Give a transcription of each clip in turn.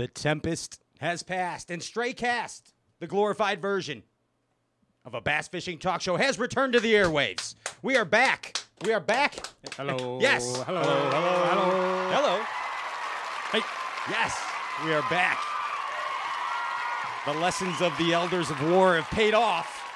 The tempest has passed, and Straycast, the glorified version of a bass fishing talk show, has returned to the airwaves. We are back. We are back. Hello. Yes. Hello. Hello. Hello. Hello. Hello. Hey. Yes, we are back. The lessons of the elders of war have paid off.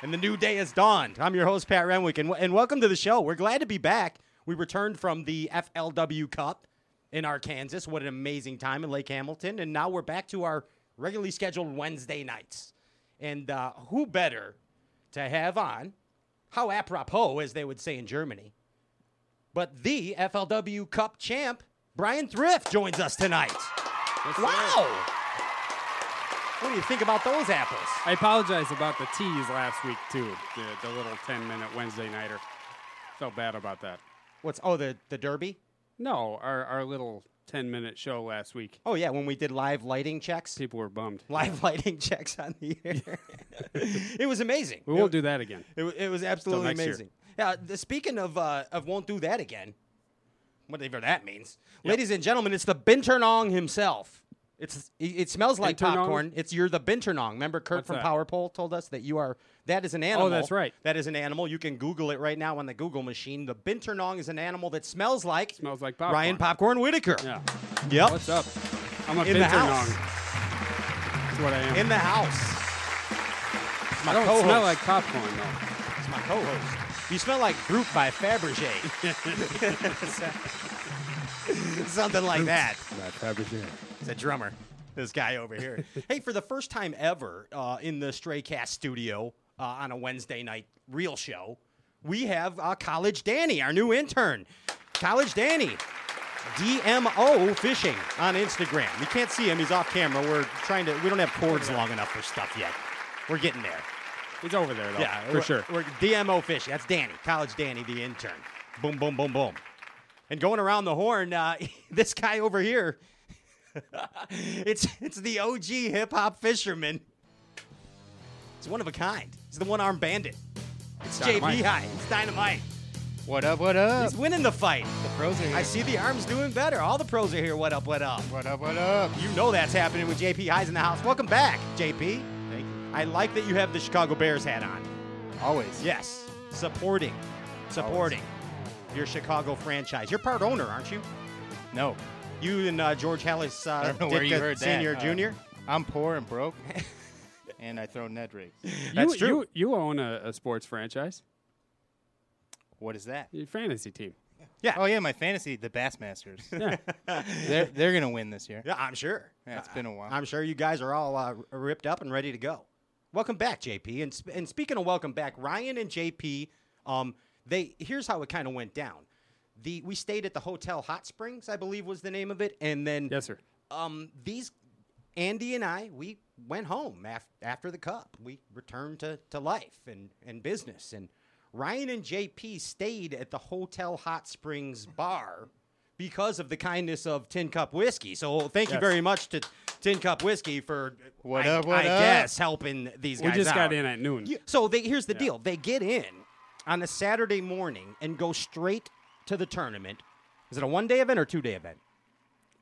And the new day has dawned. I'm your host, Pat Renwick, and, and welcome to the show. We're glad to be back. We returned from the FLW Cup in Arkansas. What an amazing time in Lake Hamilton. And now we're back to our regularly scheduled Wednesday nights. And uh, who better to have on, how apropos, as they would say in Germany, but the FLW Cup champ, Brian Thrift, joins us tonight. wow! What do you think about those apples? I apologize about the tease last week too. The, the little ten minute Wednesday nighter. Felt bad about that. What's oh the the Derby? No, our our little ten minute show last week. Oh yeah, when we did live lighting checks, People were bummed. live lighting checks on the air. it was amazing. We won't do that again. It, it was absolutely next year. amazing. Yeah. The, speaking of uh, of won't do that again, whatever that means, ladies and gentlemen, it's the Binturong himself. It's it, it smells like Binturong? popcorn. It's you're the Binturong. Remember, Kurt What's from that? Power Pole told us that you are that is an oh, animal. Oh, that's right. That is an animal. You can Google it right now on the Google machine. The Binturong is an animal that smells like Smells like popcorn. Ryan Popcorn Whitaker. Yeah. Yep. What's up? I'm a In the Binturong. house. That's what I am. In the house. It's my I don't co-host. smell like popcorn though. It's my co-host. You smell like Brute by Fabergé. Something like that. He's a drummer. This guy over here. hey, for the first time ever uh, in the Straycast studio uh, on a Wednesday night real show, we have uh, College Danny, our new intern. College Danny, DMO Fishing on Instagram. You can't see him; he's off camera. We're trying to. We don't have cords long enough for stuff yet. We're getting there. He's over there though. Yeah, for we're- sure. We're DMO Fishing. That's Danny, College Danny, the intern. Boom, boom, boom, boom. And going around the horn, uh, this guy over here, it's it's the OG hip hop fisherman. It's one of a kind. He's the one armed bandit. It's Dynamite. JP High. It's dynamite. What up, what up? He's winning the fight. The pros are here. I see the arms doing better. All the pros are here. What up? What up? What up, what up? You know that's happening with JP Highs in the house. Welcome back, JP. Thank you. I like that you have the Chicago Bears hat on. Always. Yes, supporting, supporting your Chicago franchise. You're part owner, aren't you? No. You and uh, George Halas, I uh, don't know Ditka heard that. Senior, Uh, Junior. I'm poor and broke. and I throw net rigs. That's you, true. You, you own a, a sports franchise. What is that? Your fantasy team. Yeah, Oh yeah, my fantasy, the Bassmasters. Yeah. they're they're gonna win this year. yeah, I'm sure. Yeah, it's been a while. I'm sure you guys are all uh, ripped up and ready to go. Welcome back, JP. And, sp- and speaking of welcome back, Ryan and JP, um, they here's how it kind of went down. The we stayed at the Hotel Hot Springs, I believe was the name of it, and then yes, sir. um, these Andy and I, we went home af- after the cup. We returned to, to life and, and business. And Ryan and JP stayed at the Hotel Hot Springs bar because of the kindness of Tin Cup Whiskey. So thank you very much to Tin Cup Whiskey for, What I, up, what I up? guess, helping these guys. We just out. got in at noon. So they, here's the Yeah. deal: they get in on a Saturday morning and go straight to the tournament. Is it a one day event or two day event?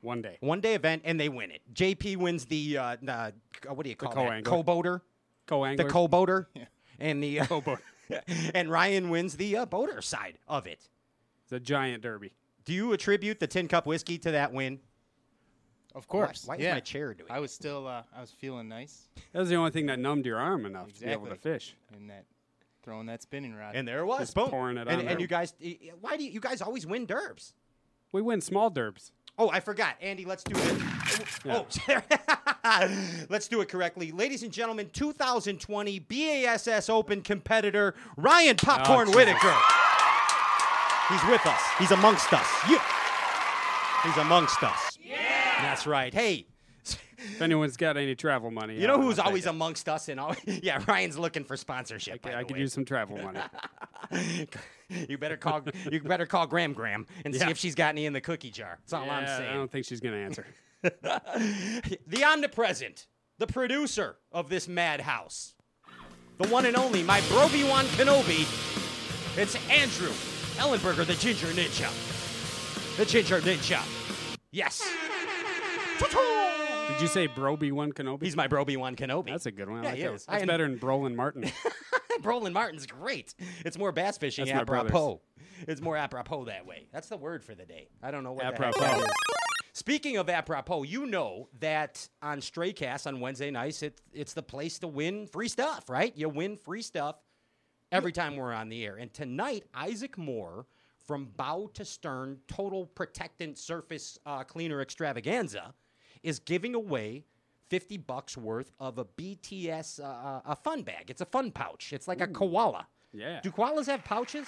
One day. One day event and they win it. JP wins the uh, uh, what do you call it? co-angler. Co-boater, Co the angler. co-boater, and the uh, Co-boat. and Ryan wins the uh, boater side of it. It's a giant derby. Do you attribute the Tin Cup whiskey to that win? of course. Why, why yeah. is my chair doing? I was still uh, I was feeling nice That was the only thing that numbed your arm enough to be able to fish. in that throwing that spinning rod. and there it was. Just Boom. pouring it and, on and there. you guys, why do you, you guys always win derbs? We win small derbs. Oh, I forgot. Andy, let's do it. Oh, let's do it correctly. Ladies and gentlemen, 2020 BASS Open competitor Ryan Popcorn Oh, Whitaker. He's with us. He's amongst us. Yeah. He's amongst us. Yeah. That's right. Hey, If anyone's got any travel money, you know uh, who's I'll always amongst us and always, yeah, Ryan's looking for sponsorship. I could way. use some travel money. you better call you better call Graham Graham and see if she's got any in the cookie jar. That's all I'm saying. I don't think she's gonna answer. the omnipresent, the producer of this madhouse, the one and only, my Broby Wan Kenobi. It's Andrew Ellenberger, the Ginger Ninja. The Ginger Ninja. Yes. Did you say Broby One Kenobi? He's my Broby One Kenobi. That's a good one. I Yeah, like that is. I- better than Brolin Martin. Brolin Martin's great. It's more bass fishing That's apropos. It's more apropos that way. That's the word for the day. I don't know what Apropos. Speaking of apropos, you know that on Straycast on Wednesday nights, it, it's the place to win free stuff, right? You win free stuff every time we're on the air. And tonight, Isaac Moore from Bow to Stern Total Protectant Surface uh, Cleaner Extravaganza is giving away 50 bucks worth of a BTS uh, a fun bag. It's a fun pouch. It's like a koala. Yeah. Do koalas have pouches?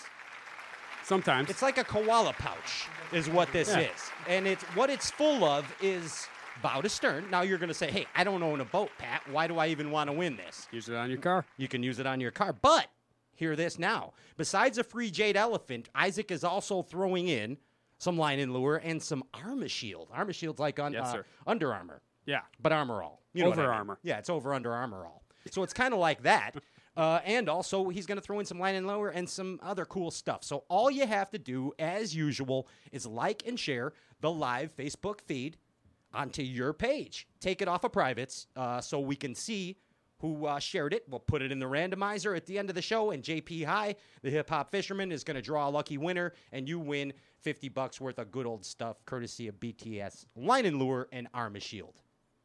Sometimes. It's like a koala pouch, is what this Yeah. is. And it's what it's full of is bow to stern. Now you're gonna say, hey, I don't own a boat, Pat. Why do I even want to win this? Use it on your car. You can use it on your car. But hear this now. Besides a free jade elephant, Isaac is also throwing in some line and lure and some Armor Shield. Armor Shield's like on Yes, uh. Under Armor, Yeah. but Armor All. You know what I Over mean. Armour. Yeah, it's over Under Armor All. So it's kind of like that. Uh, and also, he's going to throw in some line and lower and some other cool stuff. So all you have to do, as usual, is like and share the live Facebook feed onto your page. Take it off of privates uh, so we can see who uh, shared it. We'll put it in the randomizer at the end of the show, and JP High, the hip hop fisherman, is going to draw a lucky winner, and you win 50 bucks worth of good old stuff courtesy of BTS Line and Lure and Armor Shield.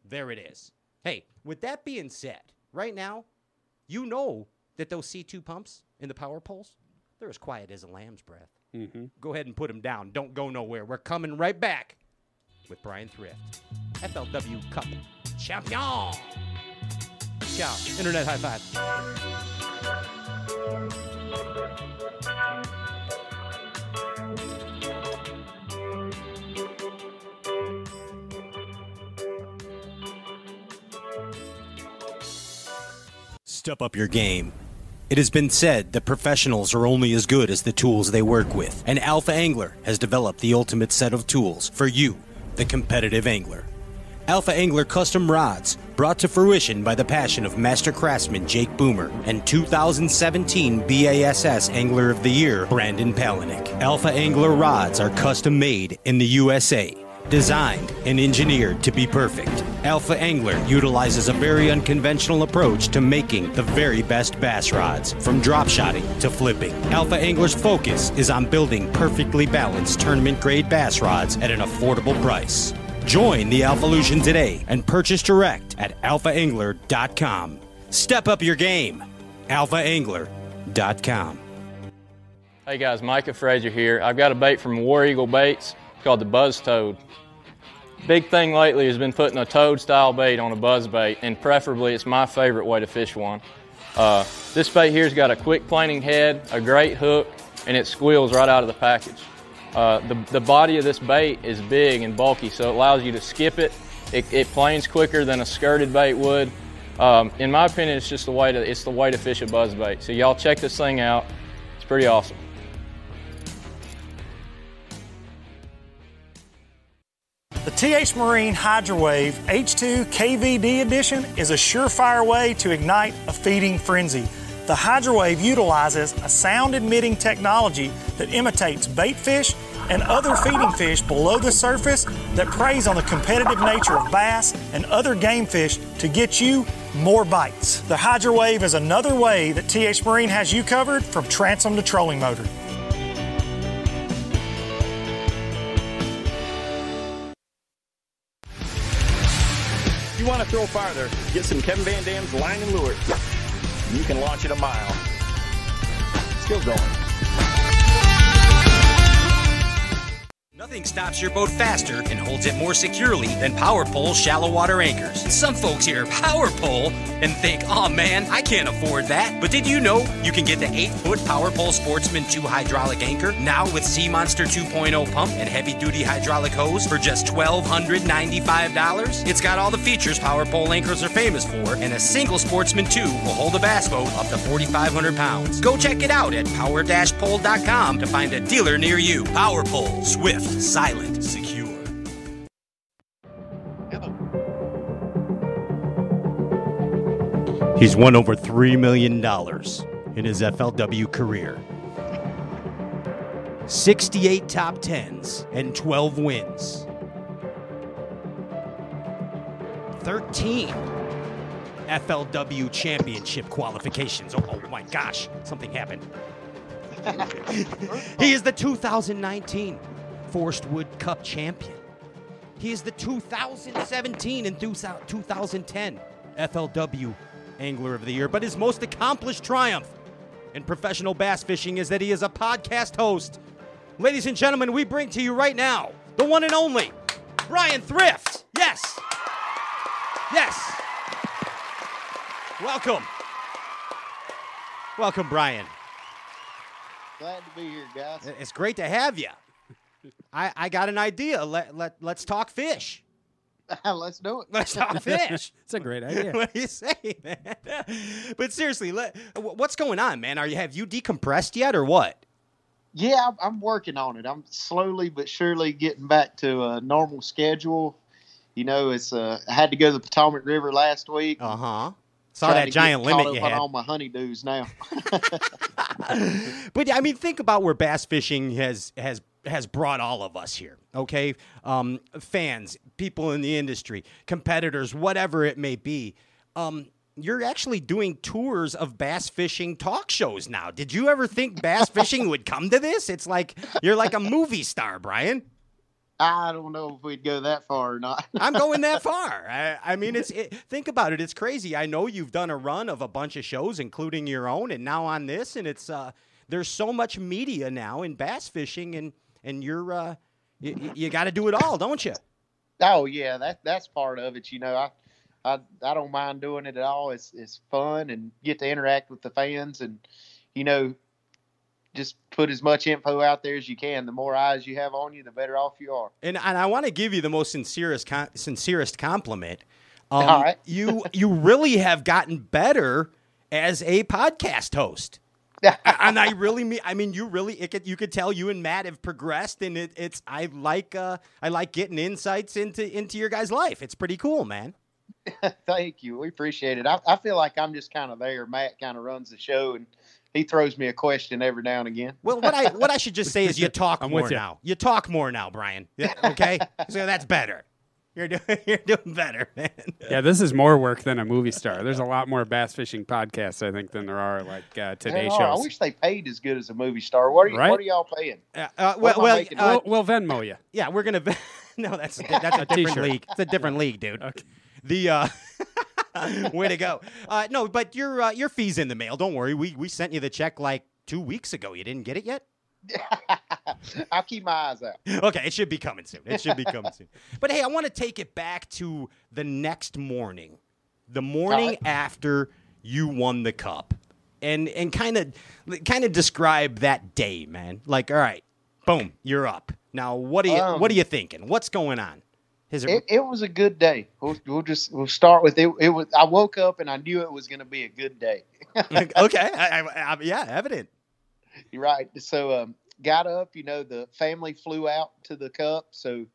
There it is. Hey, with that being said, right now, you know that those C2 pumps in the power poles, they're as quiet as a lamb's breath. Mm-hmm. Go ahead and put them down. Don't go nowhere. We're coming right back with Brian Thrift, FLW Cup champion. Ciao. Internet high five. Step up your game. It has been said that professionals are only as good as the tools they work with, and Alpha Angler has developed the ultimate set of tools for you, the competitive angler. Alpha Angler custom rods, brought to fruition by the passion of master craftsman Jake Boomer and 2017 BASS Angler of the Year Brandon Palaniuk. Alpha Angler rods are custom made in the USA, designed and engineered to be perfect. Alpha Angler utilizes a very unconventional approach to making the very best bass rods, from drop shotting to flipping. Alpha Angler's focus is on building perfectly balanced tournament grade bass rods at an affordable price. Join the Alpha Alphalution today and purchase direct at alphaangler.com. Step up your game. alphaangler.com. Hey guys, Micah Frazier here. I've got a bait from War Eagle Baits called the Buzz Toad. Big thing lately has been putting a toad style bait on a buzz bait, and preferably it's my favorite way to fish one. Uh, this bait here's got a quick planing head, a great hook, and it squeals right out of the package. Uh, the, the body of this bait is big and bulky, so it allows you to skip it. It, it planes quicker than a skirted bait would. Um, in my opinion, it's just the way to it's the way to fish a buzz bait. So y'all check this thing out. It's pretty awesome. The TH Marine Hydrowave H2 KVD edition is a surefire way to ignite a feeding frenzy. The Hydrowave utilizes a sound emitting technology that imitates bait fish and other feeding fish below the surface that preys on the competitive nature of bass and other game fish to get you more bites. The Hydrowave is another way that TH Marine has you covered from transom to trolling motor. If you want to throw farther, get some Kevin Van Dam's line and lure. You can launch it a mile. Still going. Nothing stops your boat faster and holds it more securely than Power Pole shallow water anchors. Some folks hear Power Pole and think, oh man, I can't afford that. But did you know you can get the 8 foot Power Pole Sportsman 2 hydraulic anchor now with C-Monster 2.0 pump and heavy duty hydraulic hose for just $1,295? It's got all the features Power Pole anchors are famous for, and a single Sportsman 2 will hold a bass boat up to 4,500 pounds. Go check it out at power-pole.com to find a dealer near you. Power Pole, swift, silent, secure. He's won over $3 million in his FLW career. 68 top 10s and 12 wins. 13 FLW championship qualifications. Oh, oh my gosh, something happened. he is the 2019 Forrest Wood Cup champion. He is the 2017 and 2010 FLW Angler of the Year. But his most accomplished triumph in professional bass fishing is that he is a podcast host. Ladies and gentlemen, we bring to you right now the one and only Brian Thrift. Yes. Yes. Welcome. Welcome, Brian. Glad to be here, guys. It's great to have you. I, I got an idea. Let, let, let's talk fish. Let's do it. Let's talk fish. It's a great idea. what do you say, man? but seriously, let, what's going on, man? Are you have you decompressed yet, or what? Yeah, I'm, I'm working on it. I'm slowly but surely getting back to a normal schedule. You know, it's uh, I had to go to the Potomac River last week. Uh huh. Saw that giant limit you up on had. all my honeydews now. but I mean, think about where bass fishing has has has brought all of us here. Okay, um, fans, people in the industry, competitors, whatever it may be. Um, you're actually doing tours of bass fishing talk shows now. Did you ever think bass fishing would come to this? It's like you're like a movie star, Brian. I don't know if we'd go that far or not. I'm going that far. I, I mean, it's it, think about it. It's crazy. I know you've done a run of a bunch of shows, including your own, and now on this, and it's uh, there's so much media now in bass fishing, and and you're uh, you, you got to do it all, don't you? Oh yeah, that that's part of it. You know, I I, I don't mind doing it at all. It's it's fun and get to interact with the fans and you know just put as much info out there as you can. The more eyes you have on you, the better off you are. And and I want to give you the most sincerest sincerest compliment. Um, All right. you you really have gotten better as a podcast host. and I really mean, I mean, you really, it could, you could tell you and Matt have progressed, and it, it's, I like, uh, I like getting insights into into your guys' life. It's pretty cool, man. Thank you. We appreciate it. I, I feel like I'm just kind of there. Matt kind of runs the show, and he throws me a question every now and again. Well, what I what I should just say is you talk I'm more with you. now. You talk more now, Brian. Yeah, Okay, so that's better. You're doing you're doing better, man. Yeah, this is more work than a movie star. There's a lot more bass fishing podcasts, I think, than there are like uh, today There are. I wish they paid as good as a movie star. What are you? Right? What are y'all paying? Uh, uh, well, am I well, uh, we'll, we'll Venmo you. yeah, we're gonna. no, that's that's a different t-shirt. league. It's a different league, dude. Okay. The uh, way to go. Uh, no, but your uh, your fee's in the mail. Don't worry. We we sent you the check like two weeks ago. You didn't get it yet. I'll keep my eyes out. Okay, it should be coming soon. It should be coming soon. But hey, I want to take it back to the next morning, the morning Alright. after you won the cup, and and kind of kind of describe that day, man. Like, all right, boom, you're up. Now, what are you Um, what are you thinking? What's going on? It, It, it was a good day. We'll, we'll just we'll start with it. It was. I woke up and I knew it was going to be a good day. okay? I, I, I, yeah, evident. You're right. So um, got up. You know, the family flew out to the Cup, so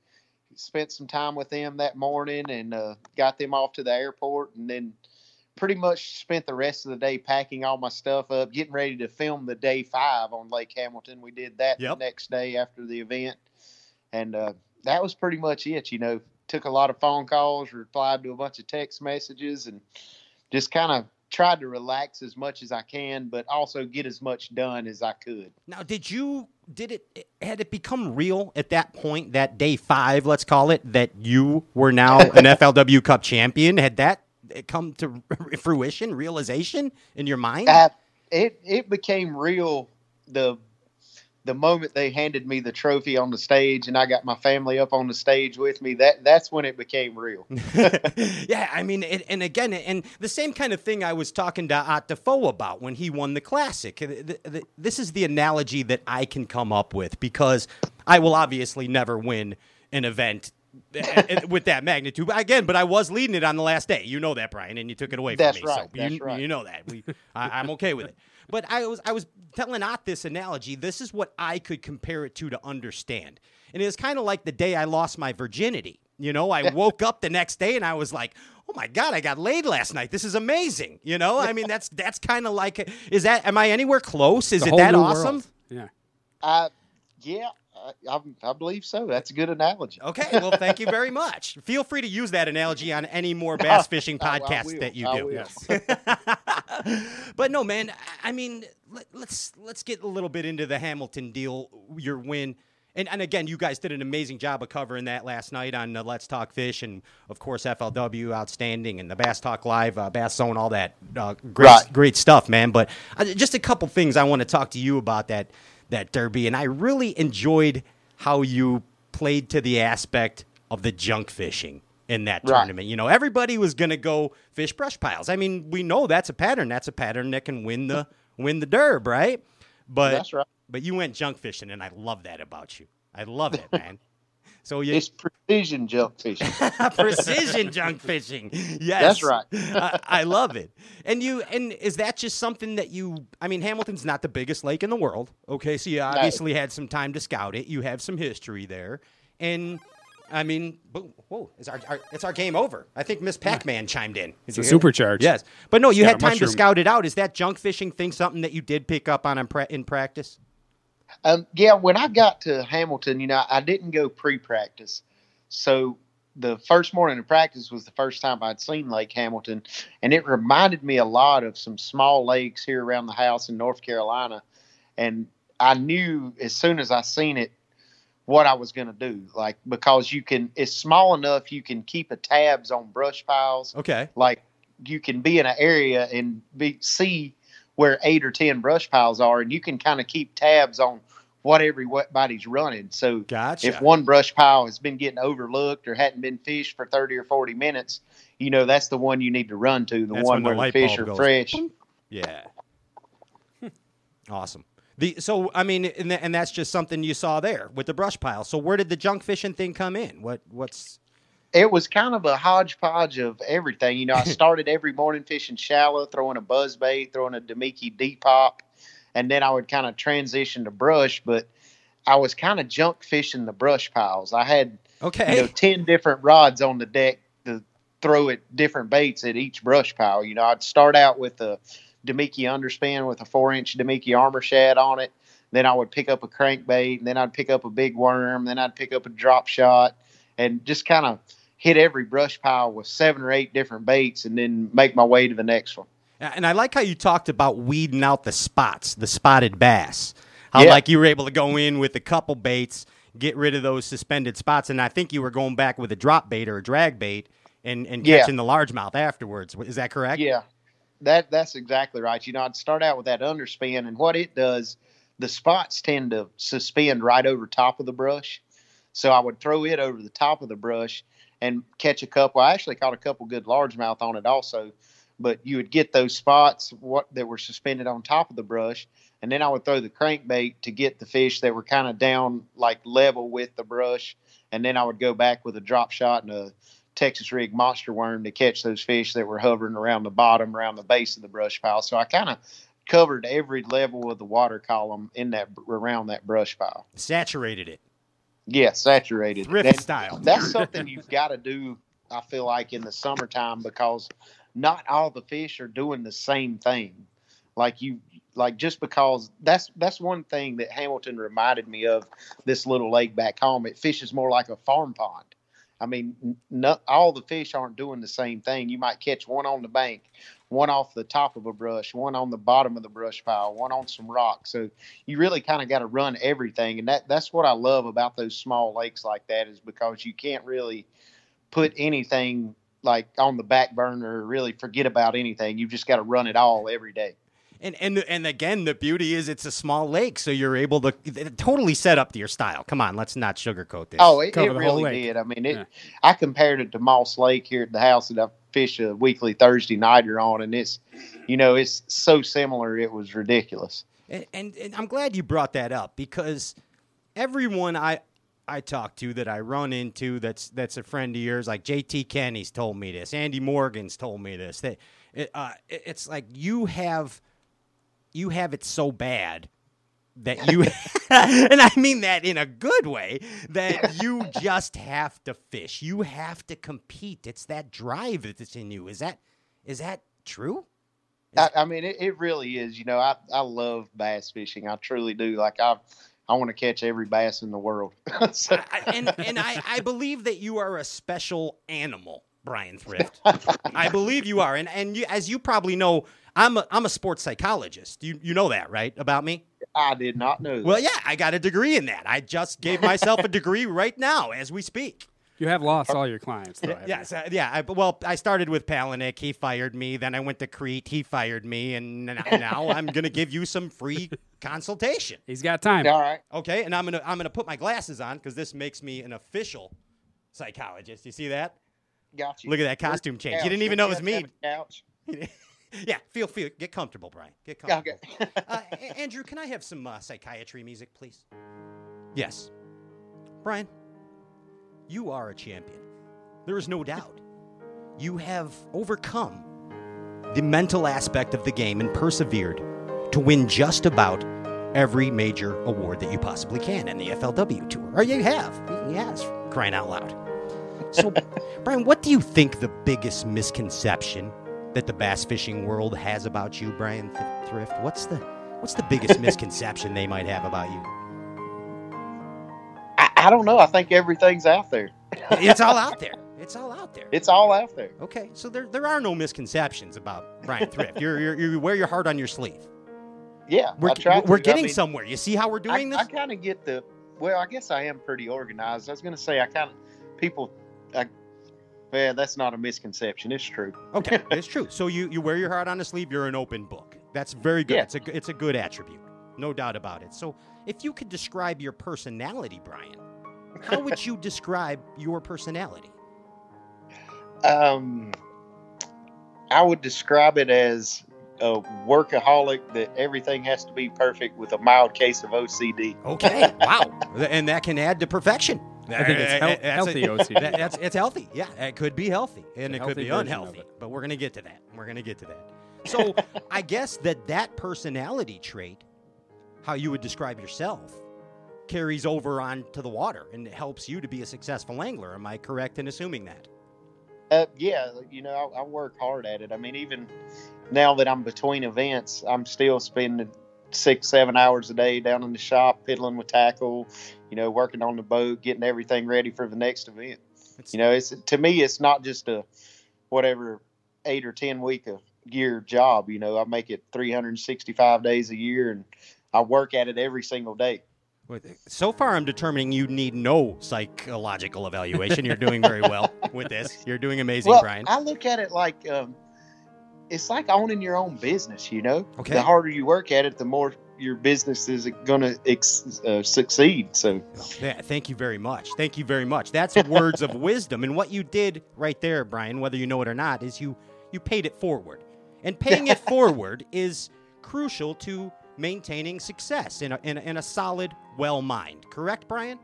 spent some time with them that morning and uh, got them off to the airport, and then pretty much spent the rest of the day packing all my stuff up, getting ready to film the day five on Lake Hamilton. We did that Yep. the next day after the event, and uh, that was pretty much it. You know, took a lot of phone calls, replied to a bunch of text messages, and just kind of tried to relax as much as I can, but also get as much done as I could. Now, did you did it had it become real at that point? That day five, let's call it, that you were now an FLW Cup champion. Had that come to fruition, realization in your mind? I, it it became real the the moment they handed me the trophy on the stage and I got my family up on the stage with me. That that's when it became real. yeah, I mean, it, and again, and the same kind of thing I was talking to Ott DeFoe about when he won the Classic. Th- th- th- This is the analogy that I can come up with because I will obviously never win an event with that magnitude. Again, but I was leading it on the last day. You know that, Brian, and you took it away from That's me. right, So that's you, right. you know that. We, I, I'm okay with it. But I was I was telling Ott this analogy. This is what I could compare it to to understand. And it was kind of like the day I lost my virginity. You know, I woke up the next day and I was like, "Oh my god, I got laid last night. This is amazing." You know, I mean, that's that's kind of like, is that? Am I anywhere close? Is The it that awesome? world. Yeah. I yeah, I, I, believe so. That's a good analogy. Okay, well, thank you very much. Feel free to use that analogy on any more bass fishing podcasts that you do. Yes. but no, man. I mean, let, let's let's get a little bit into the Hamilton deal. Your win, and and again, you guys did an amazing job of covering that last night on uh, Let's Talk Fish, and of course FLW, outstanding, and the Bass Talk Live, uh, Bass Zone, all that uh, great Right. great stuff, man. But uh, just a couple things I want to talk to you about that that derby, and I really enjoyed how you played to the aspect of the junk fishing in that Right. tournament. You know, everybody was going to go fish brush piles. I mean, we know that's a pattern. That's a pattern that can win the win the derb, right? But That's right. but you went junk fishing, and I love that about you. I love it, man. So you It's precision junk fishing. precision junk fishing. Yes, That's right. I, I love it. And you and is that just something that you? I mean, Hamilton's not the biggest lake in the world. Okay, so you obviously had some time to scout it. You have some history there, and I mean, boom, whoa, it's our, our it's our game over. I think Miss Pac-Man chimed in. Did It's a supercharge. Yes, but no, you got had a time to scout it out. Is that junk fishing thing something that you did pick up on in, pra- in practice? Um, yeah, when I got to Hamilton, you know, I didn't go pre-practice, so the first morning of practice was the first time I'd seen Lake Hamilton, and it reminded me a lot of some small lakes here around the house in North Carolina, and I knew as soon as I seen it what I was going to do, like because you can, it's small enough you can keep a tabs on brush piles, Okay, like you can be in an area and be see where eight or ten brush piles are, and you can kind of keep tabs on what everybody's running. So gotcha. if one brush pile has been getting overlooked or hadn't been fished for thirty or forty minutes, you know that's the one you need to run to, the That's one when the where the fish are goes fresh. Yeah. awesome. The so I mean, and that's just something you saw there with the brush pile. So where did the junk fishing thing come in? What what's It was kind of a hodgepodge of everything. You know, I started every morning fishing shallow, throwing a buzz bait, throwing a Damiki deep pop, and then I would kind of transition to brush. But I was kind of junk fishing the brush piles. I had okay? you know, 10 different rods on the deck to throw at different baits at each brush pile. You know, I'd start out with a Damiki underspin with a four inch Damiki armor shad on it. Then I would pick up a crankbait, and then I'd pick up a big worm, then I'd pick up a drop shot, and just kind of hit every brush pile with seven or eight different baits, and then make my way to the next one. and I like how you talked about weeding out the spots, the spotted bass. How Yeah. like you were able to go in with a couple baits, get rid of those suspended spots, and I think you were going back with a drop bait or a drag bait and and Yeah. catching the largemouth afterwards. Is that correct? Yeah, that that's exactly right. You know, I'd start out with that underspin, and what it does, the spots tend to suspend right over top of the brush. So I would throw it over the top of the brush and catch a couple. I actually caught a couple good largemouth on it also, but you would get those spots what that were suspended on top of the brush, and then I would throw the crankbait to get the fish that were kind of down like level with the brush, and then I would go back with a drop shot and a Texas rig monster worm to catch those fish that were hovering around the bottom, around the base of the brush pile. So I kind of covered every level of the water column in that around that brush pile. Saturated it, Yeah, saturated. thrift style. That's something you've got to do. I feel like in the summertime because not all the fish are doing the same thing. Like you, like just because that's that's one thing that Hamilton reminded me of. This little lake back home, it fishes more like a farm pond. I mean, all the fish aren't doing the same thing. You might catch one on the bank, one off the top of a brush, one on the bottom of the brush pile, one on some rocks. So you really kind of got to run everything, and that that's what I love about those small lakes like that is because you can't really put anything like on the back burner or really forget about anything. You've just got to run it all every day. And and and again, the beauty is it's a small lake, so you're able to totally set up to your style. Come on, let's not sugarcoat this. Oh, it, it really did. I mean, it. Yeah. I compared it to Moss Lake here at the house that I fish a weekly Thursday nighter on, and it's, you know, it's so similar. It was ridiculous. And, and and I'm glad you brought that up because everyone I I talk to that I run into that's that's a friend of yours, like JT Kennedy's told me this, Andy Morgan's told me this. That it, uh, it's like you have you have it so bad that you and I mean that in a good way that you just have to fish. You have to compete. It's that drive that's in you. Is that is that true? I, I mean, it, it really is. You know, I, I love bass fishing. I truly do. Like I've I want to catch every bass in the world. so, I, and and I, I believe that you are a special animal, Brian Thrift. I believe you are, and and you, as you probably know, I'm a, I'm a sports psychologist. You you know that, right? About me. I did not know. That. Well, yeah, I got a degree in that. I just gave myself a degree right now as we speak. You have lost all your clients, though. Yes, uh, yeah. I, well, I started with Palaniuk. He fired me. Then I went to Crete. He fired me, and now, now I'm going to give you some free consultation. He's got time. all right. Okay, and I'm gonna I'm gonna put my glasses on because this makes me an official psychologist. You see that? Got you. Look at that costume the change. You didn't even know it was me. to have a Couch. yeah, feel feel get comfortable, Brian. Get comfortable. Okay. uh, A- Andrew, can I have some uh, psychiatry music, please? Yes. Brian, you are a champion. There is no doubt. You have overcome the mental aspect of the game and persevered to win just about every major award that you possibly can in the FLW Tour. Or you have. Yes, crying out loud. So, Brian, what do you think the biggest misconception that the bass fishing world has about you, Brian Th- Thrift? What's the what's the biggest misconception they might have about you? I, I don't know. I think everything's out there. It's all out there. It's all out there. It's all out there. Okay, so there, there are no misconceptions about Brian Thrift. You're, you're, you wear your heart on your sleeve. Yeah, We're, we're to. I getting mean, somewhere. You see how we're doing I, this? I kind of get the. Well, I guess I am pretty organized. I was going to say I kind of people. I, well, that's not a misconception. It's true. Okay, it's true. So you, you wear your heart on the sleeve. You're an open book. That's very good. Yeah. It's a it's a good attribute, no doubt about it. So if you could describe your personality, Brian, how would you describe your personality? Um, I would describe it as a workaholic that everything has to be perfect with a mild case of OCD. Okay, wow, and that can add to perfection. I think it's Uh, hel- uh, that's a- healthy OCD. that- that's it's healthy. Yeah, it could be healthy, and It's a it could be unhealthy. But we're gonna get to that. We're gonna get to that. So I guess that that personality trait, how you would describe yourself, carries over onto the water and it helps you to be a successful angler. Am I correct in assuming that? Uh, yeah, you know, I, I work hard at it. I mean, even now that I'm between events, I'm still spending six, seven hours a day down in the shop, piddling with tackle, you know, working on the boat, getting everything ready for the next event. It's- You know, it's to me, it's not just a whatever eight or ten week a year job. You know, I make it 365 days a year, and I work at it every single day. So far, I'm determining you need no psychological evaluation. You're doing very well with this. You're doing amazing, well, Brian. I look at it like um, it's like owning your own business. You know, Okay. the harder you work at it, the more your business is going to ex- uh, succeed. So, Yeah, thank you very much. Thank you very much. That's words of wisdom. And what you did right there, Brian, whether you know it or not, is you you paid it forward. And paying it forward is crucial to maintaining success in a, in a, in a solid, well mind. Correct, Brian?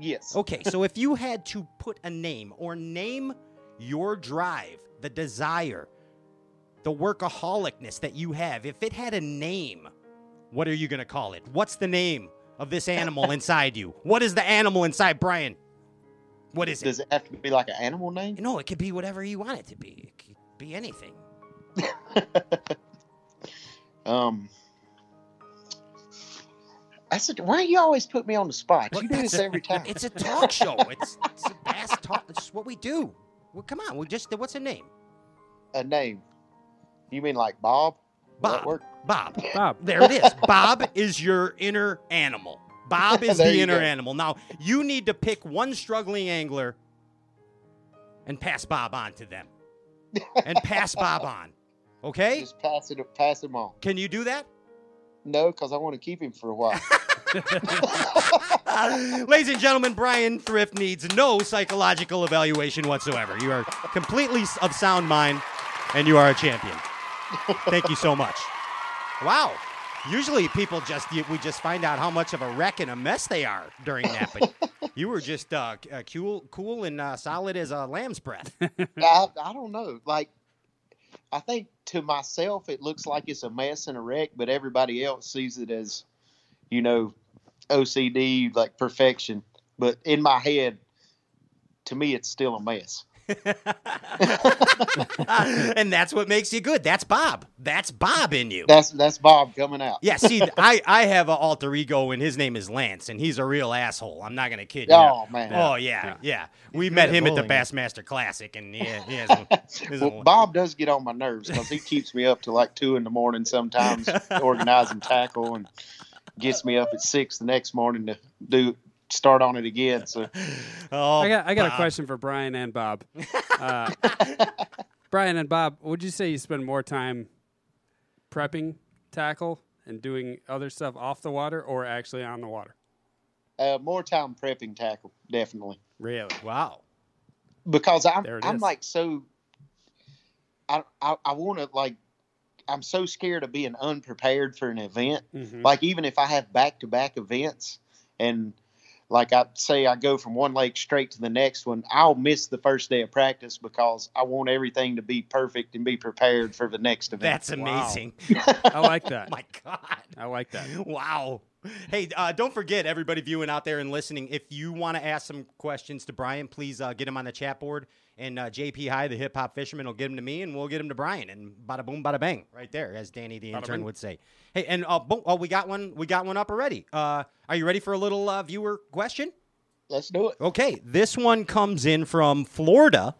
yes, Okay, so if you had to put a name or name your drive, the desire, the workaholicness that you have, if it had a name, what are you going to call it? What's the name of this animal inside you? What is the animal inside Brian? What is it? does it have to be like an animal name? No, it could be whatever you want it to be. It could be anything. Um, I said, why do you always put me on the spot? You do this a- every time. It's a talk show. It's, it's a bass talk. It's what we do. Well, come on. We just what's a name? a name. You mean like Bob? Will that Bob. work? Bob. Bob. There it is. Bob is your inner animal. Bob is the inner go. animal. Now, you need to pick one struggling angler and pass Bob on to them. and pass Bob on. Okay? Just pass it, pass him on. Can you do that? No, because I want to keep him for a while. Ladies and gentlemen, Brian Thrift needs no psychological evaluation whatsoever. You are completely of sound mind, and you are a champion. Thank you so much. Wow. Usually people just you, we just find out how much of a wreck and a mess they are during that, but you were just uh, uh, cool, cool and uh, solid as a lamb's breath. I, I don't know. Like, I think to myself, it looks like it's a mess and a wreck, but everybody else sees it as, you know, OCD, like perfection. But in my head, to me, it's still a mess. and that's what makes you good. That's Bob. That's Bob in you. That's that's Bob coming out. Yeah, see, I, I have an alter ego, and his name is Lance, and he's a real asshole. I'm not gonna kid you. Oh man. Oh yeah, yeah. We met at him at the bullying. Bassmaster Classic, and yeah, he has. a- he has a- Well, Bob does get on my nerves because he keeps me up to like two in the morning sometimes organizing tackle and gets me up at six the next morning to do start on it again. So oh, I got I got Bob. a question for Brian and Bob. Uh, Brian and Bob, would you say you spend more time prepping tackle and doing other stuff off the water or actually on the water? uh, more time prepping tackle, definitely. Really? Wow. because I'm I'm is. like so I I, I want to like I'm so scared of being unprepared for an event. Mhm. Like even if I have back to back events and like I say I go from one lake straight to the next one, I'll miss the first day of practice because I want everything to be perfect and be prepared for the next event. That's Wow. amazing. I like that. My God. I like that. Wow. Hey, uh, don't forget, everybody viewing out there and listening, if you want to ask some questions to Brian, please uh, get him on the chat board. And uh, JP High, the hip hop fisherman, will get him to me, and we'll get him to Brian. And bada boom, bada bang, right there, as Danny the intern would say. Hey, and uh, boom, oh, we got one. We got one up already. Uh, are you ready for a little uh, viewer question? Let's do it. Okay, this one comes in from Florida.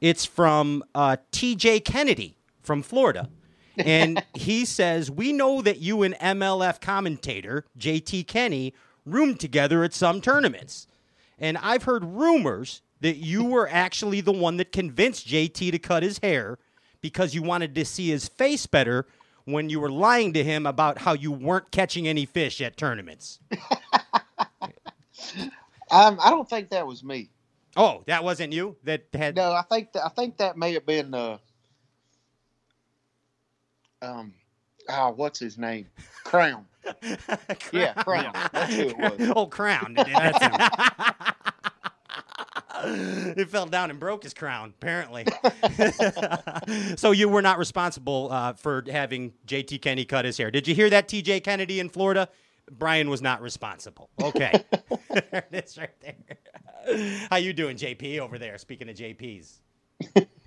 It's from uh, TJ Kennedy from Florida. And he says, We know that you and MLF commentator JT Kennedy roomed together at some tournaments. And I've heard rumors that you were actually the one that convinced JT to cut his hair because you wanted to see his face better when you were lying to him about how you weren't catching any fish at tournaments. Um, I don't think that was me. Oh, that wasn't you that had. No, I think that I think that may have been uh, um, oh, what's his name? Crown. Yeah, Crown. That's who it was. oh, crown. That's him. it fell down and broke his crown, apparently. so you were not responsible uh, for having JT Kennedy cut his hair. Did you hear that, TJ Kennedy in Florida? Brian was not responsible. Okay. there it is right there. How you doing, JP, over there? Speaking of JPs.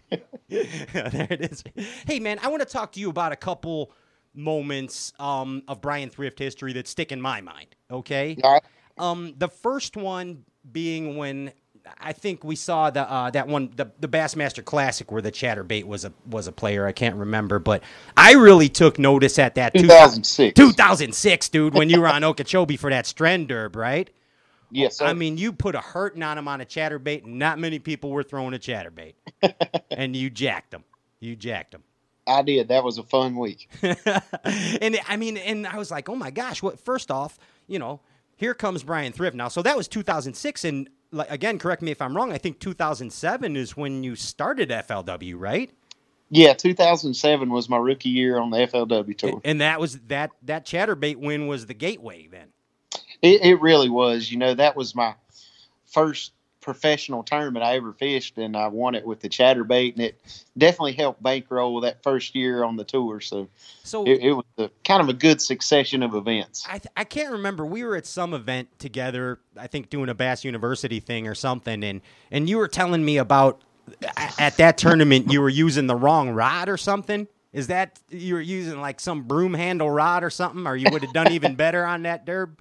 there it is. Hey, man, I want to talk to you about a couple moments um, of Brian Thrift history that stick in my mind. Okay. Right. Um, the first one being when I think we saw the uh, that one the the Bassmaster Classic where the chatterbait was a was a player. I can't remember, but I really took notice at that 2006. 2006, dude, when you were on Okeechobee for that Stren Derb, right? Yes, sir. Oh, I mean, you put a hurting on him on a chatterbait. and Not many people were throwing a chatterbait, and you jacked him. You jacked him. I did. That was a fun week. and I mean, and I was like, oh my gosh! What? First off, you know, here comes Brian Thrift now. So that was 2006, and like again, correct me if I'm wrong. I think 2007 is when you started FLW, right? Yeah, 2007 was my rookie year on the FLW tour. And that was that that chatterbait win was the gateway then. It, it really was. You know, that was my first professional tournament I ever fished, and I won it with the chatterbait, and it definitely helped bankroll that first year on the tour. So So it, it was a, kind of a good succession of events. I, th- I can't remember. We were at some event together. I think doing a Bass University thing or something, and and you were telling me about at that tournament you were using the wrong rod or something. Is that you were using like some broom handle rod or something, or you would have done even better on that derb?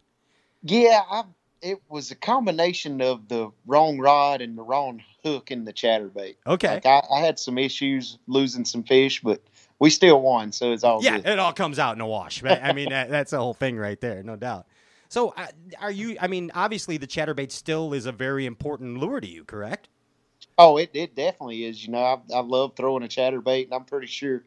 Yeah, I, it was a combination of the wrong rod and the wrong hook in the chatterbait. Okay. Like I, I had some issues losing some fish, but we still won, so it's all Yeah, good. it all comes out in a wash. I mean, that, that's the whole thing right there, no doubt. So, uh, are you? I mean, obviously, the chatterbait still is a very important lure to you, correct? Oh, it, it definitely is. You know, I, I love throwing a chatterbait, and I'm pretty sure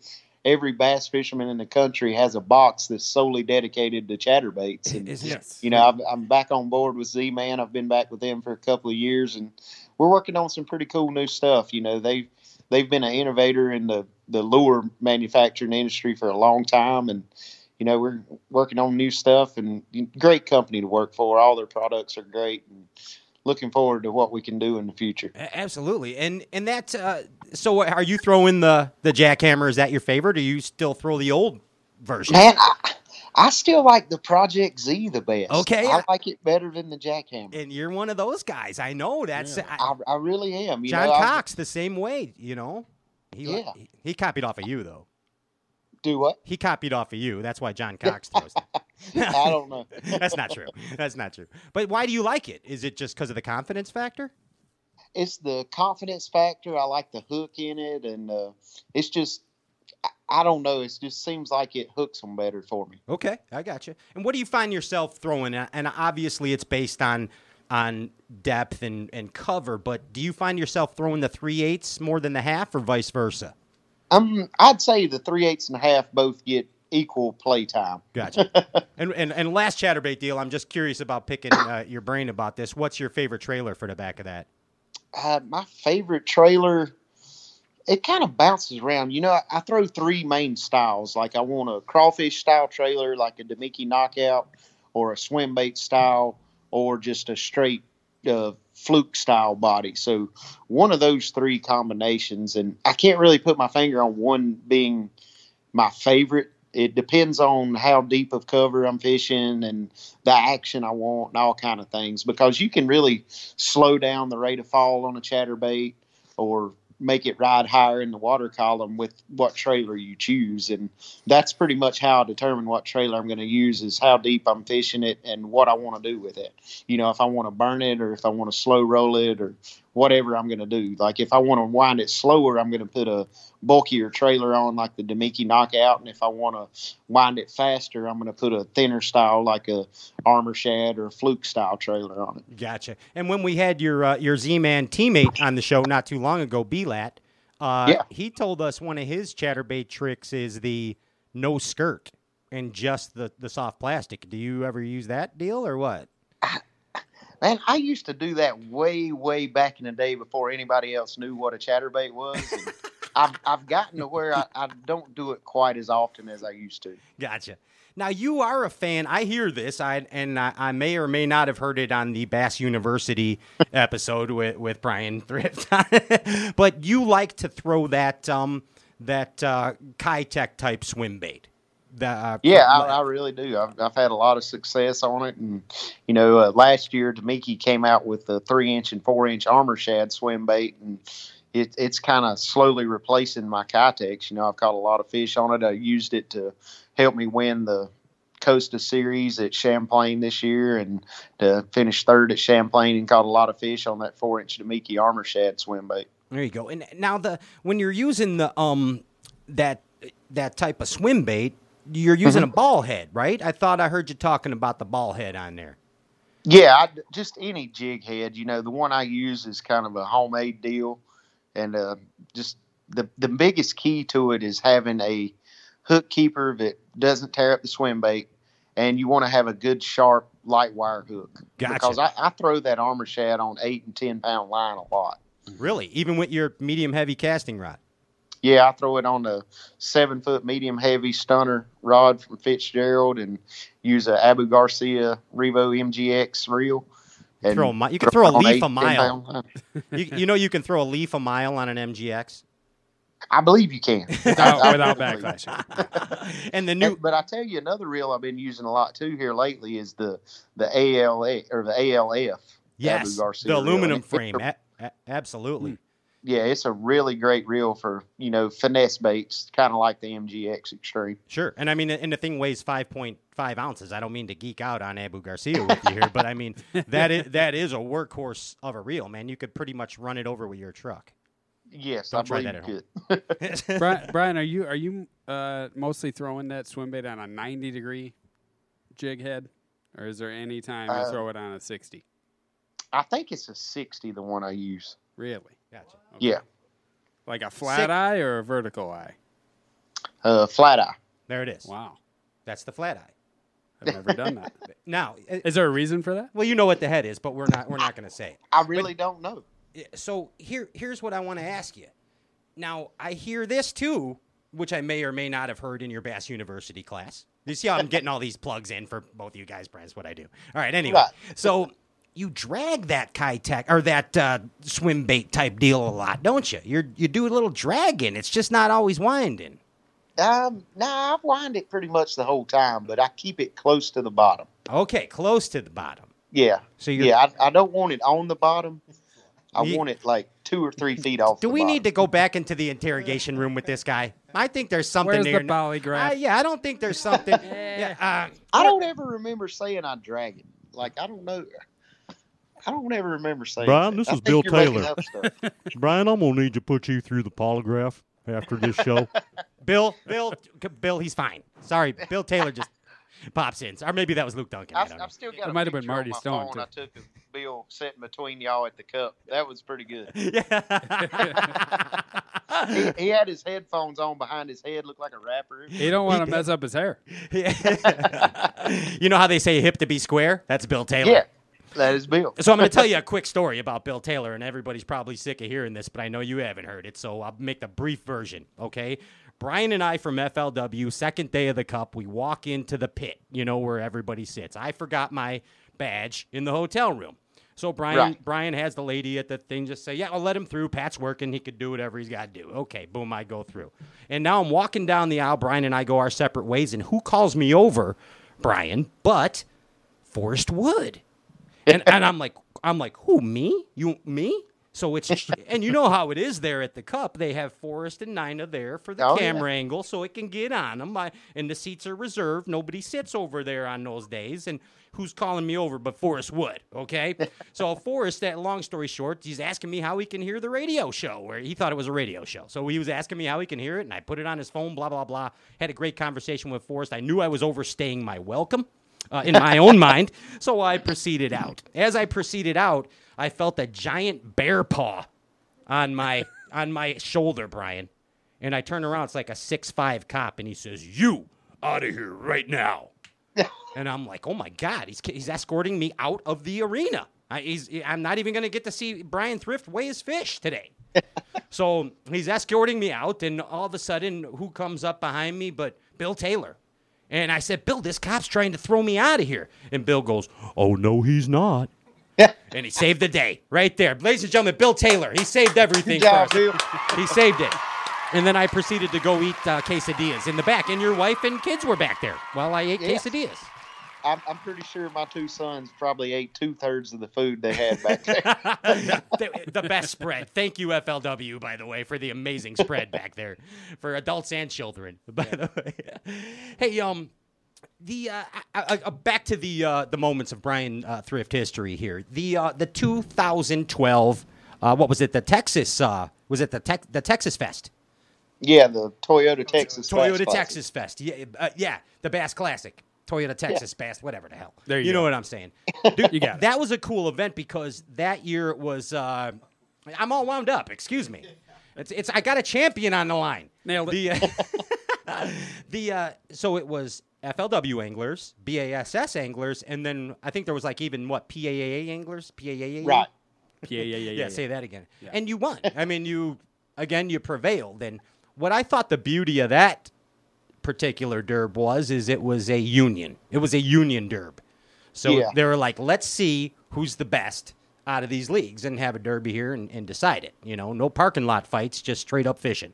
every bass fisherman in the country has a box that's solely dedicated to chatterbaits. And, Isn't? Yes. you know, I'm, I'm back on board with Z Man. I've been back with them for a couple of years, and we're working on some pretty cool new stuff. You know, they've they've been an innovator in the the lure manufacturing industry for a long time, and you know, we're working on new stuff and great company to work for. All their products are great, and looking forward to what we can do in the future. Absolutely, and and that. Uh, so, are you throwing the the jackhammer? Is that your favorite, or you still throw the old version? Man, I, I still like the Project Z the best. Okay. I like it better than the Jackhammer. And you're one of those guys. I know that's I- I, I really am. You John know, Cox the same way. You know, he Yeah. he, he copied off of you though. do what? He copied off of you. That's why John Cox throws. I don't know. That's not true. That's not true. But why do you like it? Is it just because of the confidence factor? it's the confidence factor. I like the hook in it, and uh, it's just I, I don't know. It just seems like it hooks them better for me. Okay, I got you. And what do you find yourself throwing? And obviously, it's based on on depth and, and cover. But do you find yourself throwing the three eighths more than the half, or vice versa? Um, I'd say the three eighths and a half both get equal play time. Gotcha. and, and and last chatterbait deal. I'm just curious about picking uh, your brain about this. What's your favorite trailer for the back of that? Uh, my favorite trailer, it kind of bounces around. You know, I, I throw three main styles. Like I want a crawfish style trailer, like a Damiki knockout, or a swim bait style, or just a straight uh, fluke style body. So one of those three combinations, and I can't really put my finger on one being my favorite. It depends on how deep of cover I'm fishing and the action I want and all kind of things because you can really slow down the rate of fall on a chatterbait or make it ride higher in the water column with what trailer you choose and that's pretty much how I determine what trailer I'm going to use is how deep I'm fishing it and what I want to do with it. You know, if I want to burn it or if I want to slow roll it or whatever I'm going to do. Like if I want to wind it slower, I'm going to put a bulkier trailer on like the Damiki knockout and if I want to wind it faster, I'm going to put a thinner style like a armor shad or a fluke style trailer on it. Gotcha. And when we had your uh, your Z-Man teammate on the show not too long ago, Belat, uh, Yeah. he told us one of his chatterbait tricks is the no skirt and just the, the soft plastic. Do you ever use that deal or what? Man, I used to do that way, way back in the day before anybody else knew what a chatterbait was. I've, I've gotten to where I, I don't do it quite as often as I used to. Gotcha. Now you are a fan. I hear this, I and I, I may or may not have heard it on the Bass University episode with with Brian Thrift. but you like to throw that um that uh, Keitech type swim bait. The, uh, Yeah, I, I really do. I've, I've had a lot of success on it, and you know, uh, last year Damiki came out with a three inch and four inch armor shad swim bait, and it, it's kind of slowly replacing my Keitechs. You know, I've caught a lot of fish on it. I used it to help me win the Costa Series at Champlain this year, and to finish third at Champlain, and caught a lot of fish on that four inch Damiki armor shad swim bait. There you go. And now the when you're using the um that that type of swim bait, you're using a ball head, right? I thought I heard you talking about the ball head on there. Yeah, I, just any jig head. You know, the one I use is kind of a homemade deal, and uh, just the the biggest key to it is having a hook keeper that doesn't tear up the swim bait, and you want to have a good sharp light wire hook. Gotcha. Because I, I throw that armor shad on eight and ten pound line a lot. Really, even with your medium heavy casting rod. Yeah, I throw it on the seven foot medium heavy stunner rod from Fitzgerald and use a Abu Garcia Revo MGX reel. And Throw a mi- you can throw a leaf eight, a mile. You, you know you can throw a leaf a mile on an MGX. I believe you can. Without, I- I without backlash. and the new But I tell you, another reel I've been using a lot too here lately is the the ALA or the ALF. yes, Abu Garcia the aluminum And it- frame. A- a- absolutely. Hmm. Yeah, it's a really great reel for you know finesse baits, kind of like the MGX Extreme. Sure. And I mean, and the thing weighs 5.5 ounces. I don't mean to geek out on Abu Garcia with you here, but I mean, that is, that is a workhorse of a reel, man. You could pretty much run it over with your truck. Yes, Don't I try believe that you at could. Brian, Brian, are you are you uh, mostly throwing that swim bait on a ninety degree jig head, or is there any time you Uh, throw it on a sixty? I think it's a 60, the one I use. Really? Gotcha. Yeah, Like a flat Sick. eye or a vertical eye? uh, flat eye. There it is. Wow, That's the flat eye. I've never done that. Now, Is there a reason for that? well, you know what the head is, but we're not we're not going to say it. I really don't know. So here here's what I want to ask you. Now, I hear this too, which I may or may not have heard in your Bass University class. You see how I'm getting all these plugs in for both of you guys, Brian, is what I do. All right, anyway. Right. So you drag that Keitech or that uh, swim bait type deal a lot, don't you? You're you do a little dragging. It's just not always winding. Um, nah, I've wind it pretty much the whole time, but I keep it close to the bottom. Okay, close to the bottom. Yeah, So you're, yeah. I, I don't want it on the bottom. I Ye- want it like two or three feet off. Do the we bottom. need to go back into the interrogation room with this guy? I think there's something Where's there. the polygraph? Uh, yeah, I don't think there's something. yeah, uh, I don't ever remember saying I drag it. Like I don't know. I don't ever remember saying. Brian, that. this I is Bill Taylor. Brian, I'm gonna need to put you through the polygraph after this show. Bill, Bill, Bill, he's fine. Sorry, Bill Taylor just pops in, or maybe that was Luke Duncan. I I've, don't know. I've still got. It a might have been Marty Stone, too. I took of Bill sitting between y'all at the cup. That was pretty good. he, Yeah. he had his headphones on behind his head, looked like a rapper. He don't want to mess up his hair. you know how they say hip to be square? That's Bill Taylor. Yeah, that is Bill. So I'm going to tell you a quick story about Bill Taylor, and everybody's probably sick of hearing this, but I know you haven't heard it, so I'll make the brief version, okay? Brian and I from FLW, second day of the Cup, we walk into the pit, you know, where everybody sits. I forgot my badge in the hotel room. So Brian Right. Brian has the lady at the thing just say, "Yeah, I'll let him through. Pat's working. He could do whatever he's got to do." Okay, boom, I go through. And now I'm walking down the aisle. Brian and I go our separate ways. And who calls me over, Brian? But Forrest Wood. And and I'm like, I'm like, who me? You me? So it's and you know how it is there at the Cup. They have Forrest and Nina there for the Oh, yeah. camera angle, so it can get on them. I, and the seats are reserved. Nobody sits over there on those days. And who's calling me over but Forrest Wood? Okay, so Forrest. That long story short, he's asking me how he can hear the radio show, where he thought it was a radio show. So he was asking me how he can hear it, and I put it on his phone. Blah blah blah. Had a great conversation with Forrest. I knew I was overstaying my welcome uh, in my own mind. So I proceeded out. As I proceeded out, I felt a giant bear paw on my on my shoulder, Brian. And I turn around. It's like a six five cop, and he says, "You out of here right now." and I'm like, "Oh my god!" He's he's escorting me out of the arena. I, he's I'm not even going to get to see Brian Thrift weigh his fish today. so he's escorting me out, and all of a sudden, who comes up behind me? But Bill Taylor. And I said, Bill, this cop's trying to throw me out of here. And Bill goes, Oh, no, he's not. and he saved the day right there. Ladies and gentlemen, Bill Taylor. He saved everything job, for us. He saved it. And then I proceeded to go eat uh, quesadillas in the back. And your wife and kids were back there while I ate Yeah. quesadillas. I'm, I'm pretty sure my two sons probably ate two thirds of the food they had back there. the, the best spread. Thank you, FLW, by the way, for the amazing spread back there for adults and children. By the way, hey, um, the uh, uh, back to the uh, the moments of Brian uh, Thrift history here. The uh, the 2012, uh, what was it? The Texas uh, was it the Tex the Texas Fest? yeah, the Toyota Texas. Toyota Classic. Texas Fest. Yeah, uh, yeah, the Bass Classic. Toyota Texas Bass, whatever the hell. There you you know what I'm saying. Dude, You got it. that was a cool event because that year it was. Uh, I'm all wound up. Excuse me. It's, it's I got a champion on the line. Nailed it. The, uh, the uh, so it was FLW anglers, BASS anglers, and then I think there was like even what PAAA anglers, PAAA. Right. Yeah, yeah, yeah, Yeah, say that again. And you won. I mean, you again, you prevailed. And what I thought the beauty of that particular derb was is it was a union. It was a union derb. So Yeah. they were like, let's see who's the best out of these leagues and have a derby here and, and decide it. You know, no parking lot fights, just straight up fishing.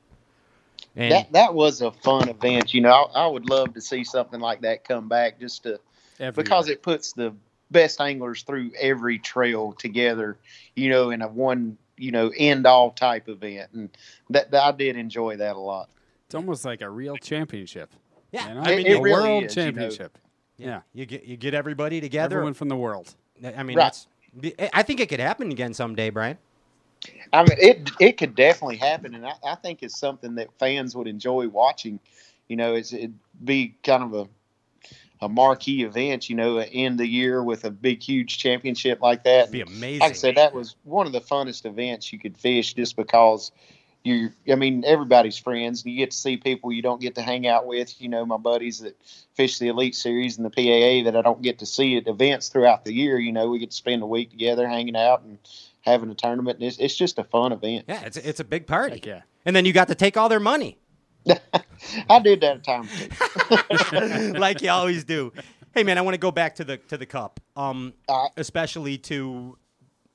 And That that was a fun event. You know, I, I would love to see something like that come back, just to Every because year. it puts the best anglers through every trail together. You know, in a one you know end all type event, and that, that I did enjoy that a lot. It's almost like a real championship. Yeah, you know? I mean, It- it a really world is, you know. championship. yeah. you get you get everybody together. everyone from the world. I mean, Right. that's. I think it could happen again someday, Brian. I mean, it it could definitely happen, and I, I think it's something that fans would enjoy watching. You know, it's, it'd be kind of a a marquee event. You know, end the year with a big, huge championship like that. It'd be amazing. Like I said, that was one of the funnest events you could fish, just because you. I mean, everybody's friends. and You get to see people you don't get to hang out with. You know, my buddies that fish the Elite Series and the PAA that I don't get to see at events throughout the year. You know, we get to spend a week together, hanging out and having a tournament. And it's, it's just a fun event. Yeah, it's it's a big party. Heck yeah. And then you got to take all their money, I did that a time. like you always do. Hey man, I want to go back to the to the cup, um, All right. especially to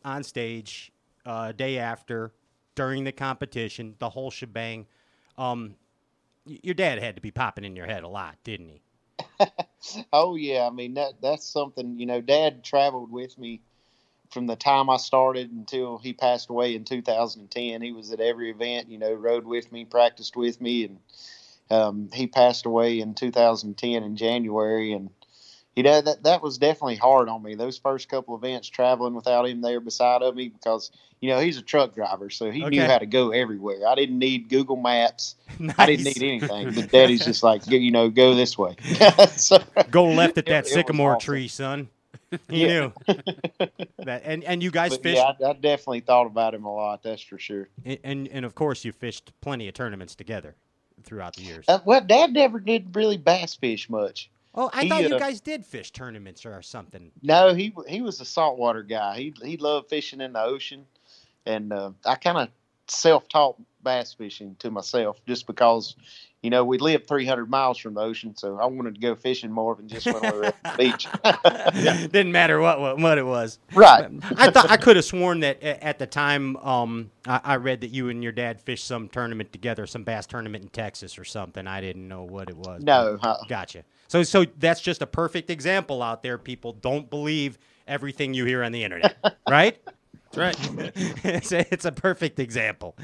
on stage, uh, day after, during the competition, the whole shebang. Um, your dad had to be popping in your head a lot, didn't he? Oh yeah, I mean that that's something. You know, Dad traveled with me from the time I started until he passed away in 2010. He was at every event. You know, rode with me, practiced with me, and um, he passed away in 2010 in January. And you know that that was definitely hard on me. Those first couple events traveling without him there beside of me because you know he's a truck driver, so he knew how to go everywhere. I didn't need Google Maps. I didn't need anything. But Daddy's just like, you know, go this way. so, Go left at that it sycamore awesome. tree, son. He Yeah. knew that, and and you guys but fished, yeah, I, I definitely thought about him a lot. That's for sure. and, and and of course you fished plenty of tournaments together throughout the years. Uh, well, Dad never did really bass fish much. Oh, I he, thought you uh, guys did fish tournaments or something. No, he he was a saltwater guy. He he loved fishing in the ocean, and uh, I kind of self taught bass fishing to myself just because, you know, we lived 300 miles from the ocean, so I wanted to go fishing more than just when we were at the beach. Didn't matter what, what what it was. right. I thought I could have sworn that at the time um, I, I read that you and your dad fished some tournament together, some bass tournament in Texas or something. I didn't know what it was. No, uh, gotcha. So so that's just a perfect example out there. People don't believe everything you hear on the internet, right? That's right. it's, a, it's a perfect example.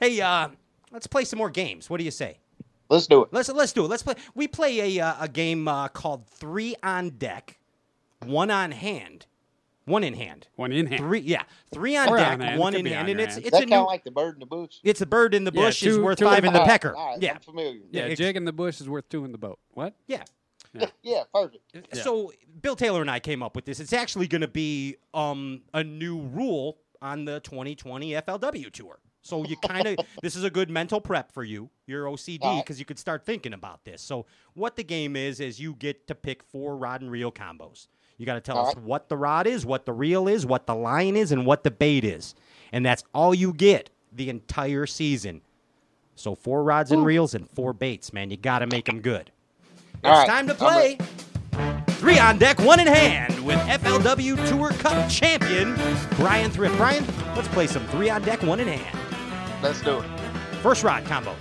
Hey, uh, let's play some more games. What do you say? let's do it. Let's let's do it. Let's play. We play a uh, a game uh, called Three on Deck, One on Hand, One in Hand. One in hand. Three, yeah, three on Or deck, on hand. one in hand, on and it's hand. it's That's a kind new. like the bird in the bush. It's a bird in the Yeah, bush is worth two five in in the pecker. all right, Yeah, I'm familiar. Yeah, ex- jig in the bush is worth two in the boat. What? yeah. Yeah, perfect. So Bill Taylor and I came up with this. It's actually going to be um, a new rule on the 2020 FLW tour. So you kind of this is a good mental prep for you, your OCD, All right. because you could start thinking about this. So what the game is is you get to pick four rod and reel combos. You got to tell All us right. what the rod is, what the reel is, what the line is, and what the bait is, and that's all you get the entire season. So four rods and reels and four baits, man. You got to make them good. It's right, time to play. Three on deck, one in hand with FLW Tour Cup champion Brian Thrift. Brian, let's play some three on deck, one in hand. Let's do it. First rod combo.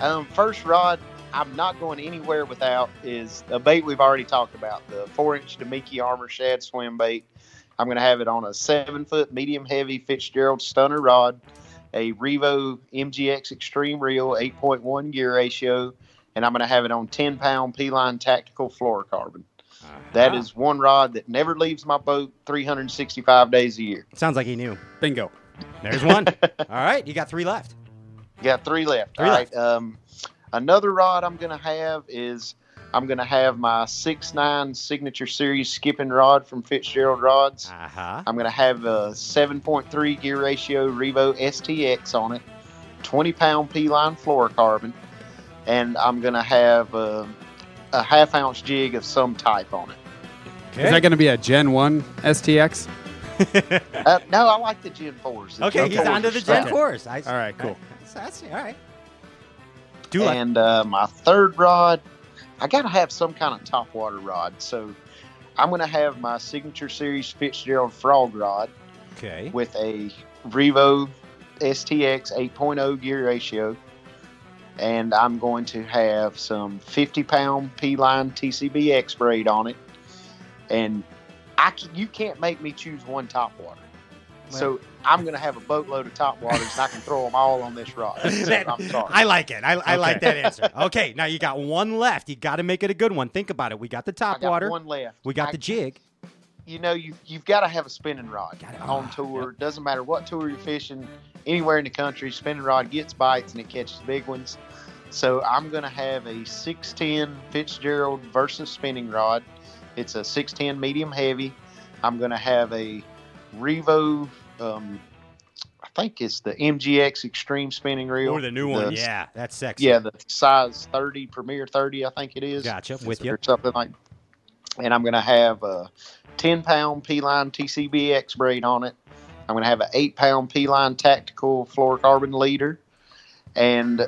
Um, first rod, I'm not going anywhere without is a bait we've already talked about the four inch Damiki Armor Shad swim bait. I'm going to have it on a seven foot medium heavy Fitzgerald stunner rod, a Revo MGX Extreme Reel 8.1 gear ratio, and I'm going to have it on 10 pound P-Line tactical fluorocarbon. That is one rod that never leaves my boat 365 days a year. Sounds like he knew. Bingo. There's one. All right, you got three left. Got three left. Three All left. right. Um, another rod I'm going to have is I'm going to have my six nine signature series skipping rod from Fitzgerald Rods. Uh huh. I'm going to have a 7.3 gear ratio Revo STX on it, 20 pound P-Line fluorocarbon, and I'm going to have a, a half ounce jig of some type on it. Is that going to be a Gen 1 STX? Uh, no, I like the Gen 4s. The Okay, Gen he's 4s on to the strong. Gen 4s. I, All right, cool. That's, that's all right. Two left. And uh, my third rod, I got to have some kind of top water rod. So I'm going to have my signature series Fitzgerald frog rod Okay. with a Revo STX 8.0 gear ratio. And I'm going to have some 50 pound P-Line TCBX braid on it. And I can, you can't make me choose one top water. So I'm going to have a boatload of top waters and I can throw them all on this rod. That- I'm sorry. I like it. I, I like that answer. Okay, now you got one left. You got to make it a good one. Think about it. We got the I top got water. one left. We got I- the jig. You know you you've got to have a spinning rod Gotta- on ah, tour. Doesn't matter what tour you're fishing, anywhere in the country, spinning rod gets bites and it catches big ones. So I'm gonna have a 610 Fitzgerald Vursa spinning rod. It's a 610 medium heavy. I'm gonna have a Revo. Um, I think it's the MGX Extreme spinning reel. Or the new one. The- Yeah, that's sexy. Yeah, the size 30 Premier 30, I think it is Gotcha. With you. or something like. And I'm going to have a 10 pound P-Line TCBX X braid on it. I'm going to have an 8 pound P-Line tactical fluorocarbon leader. And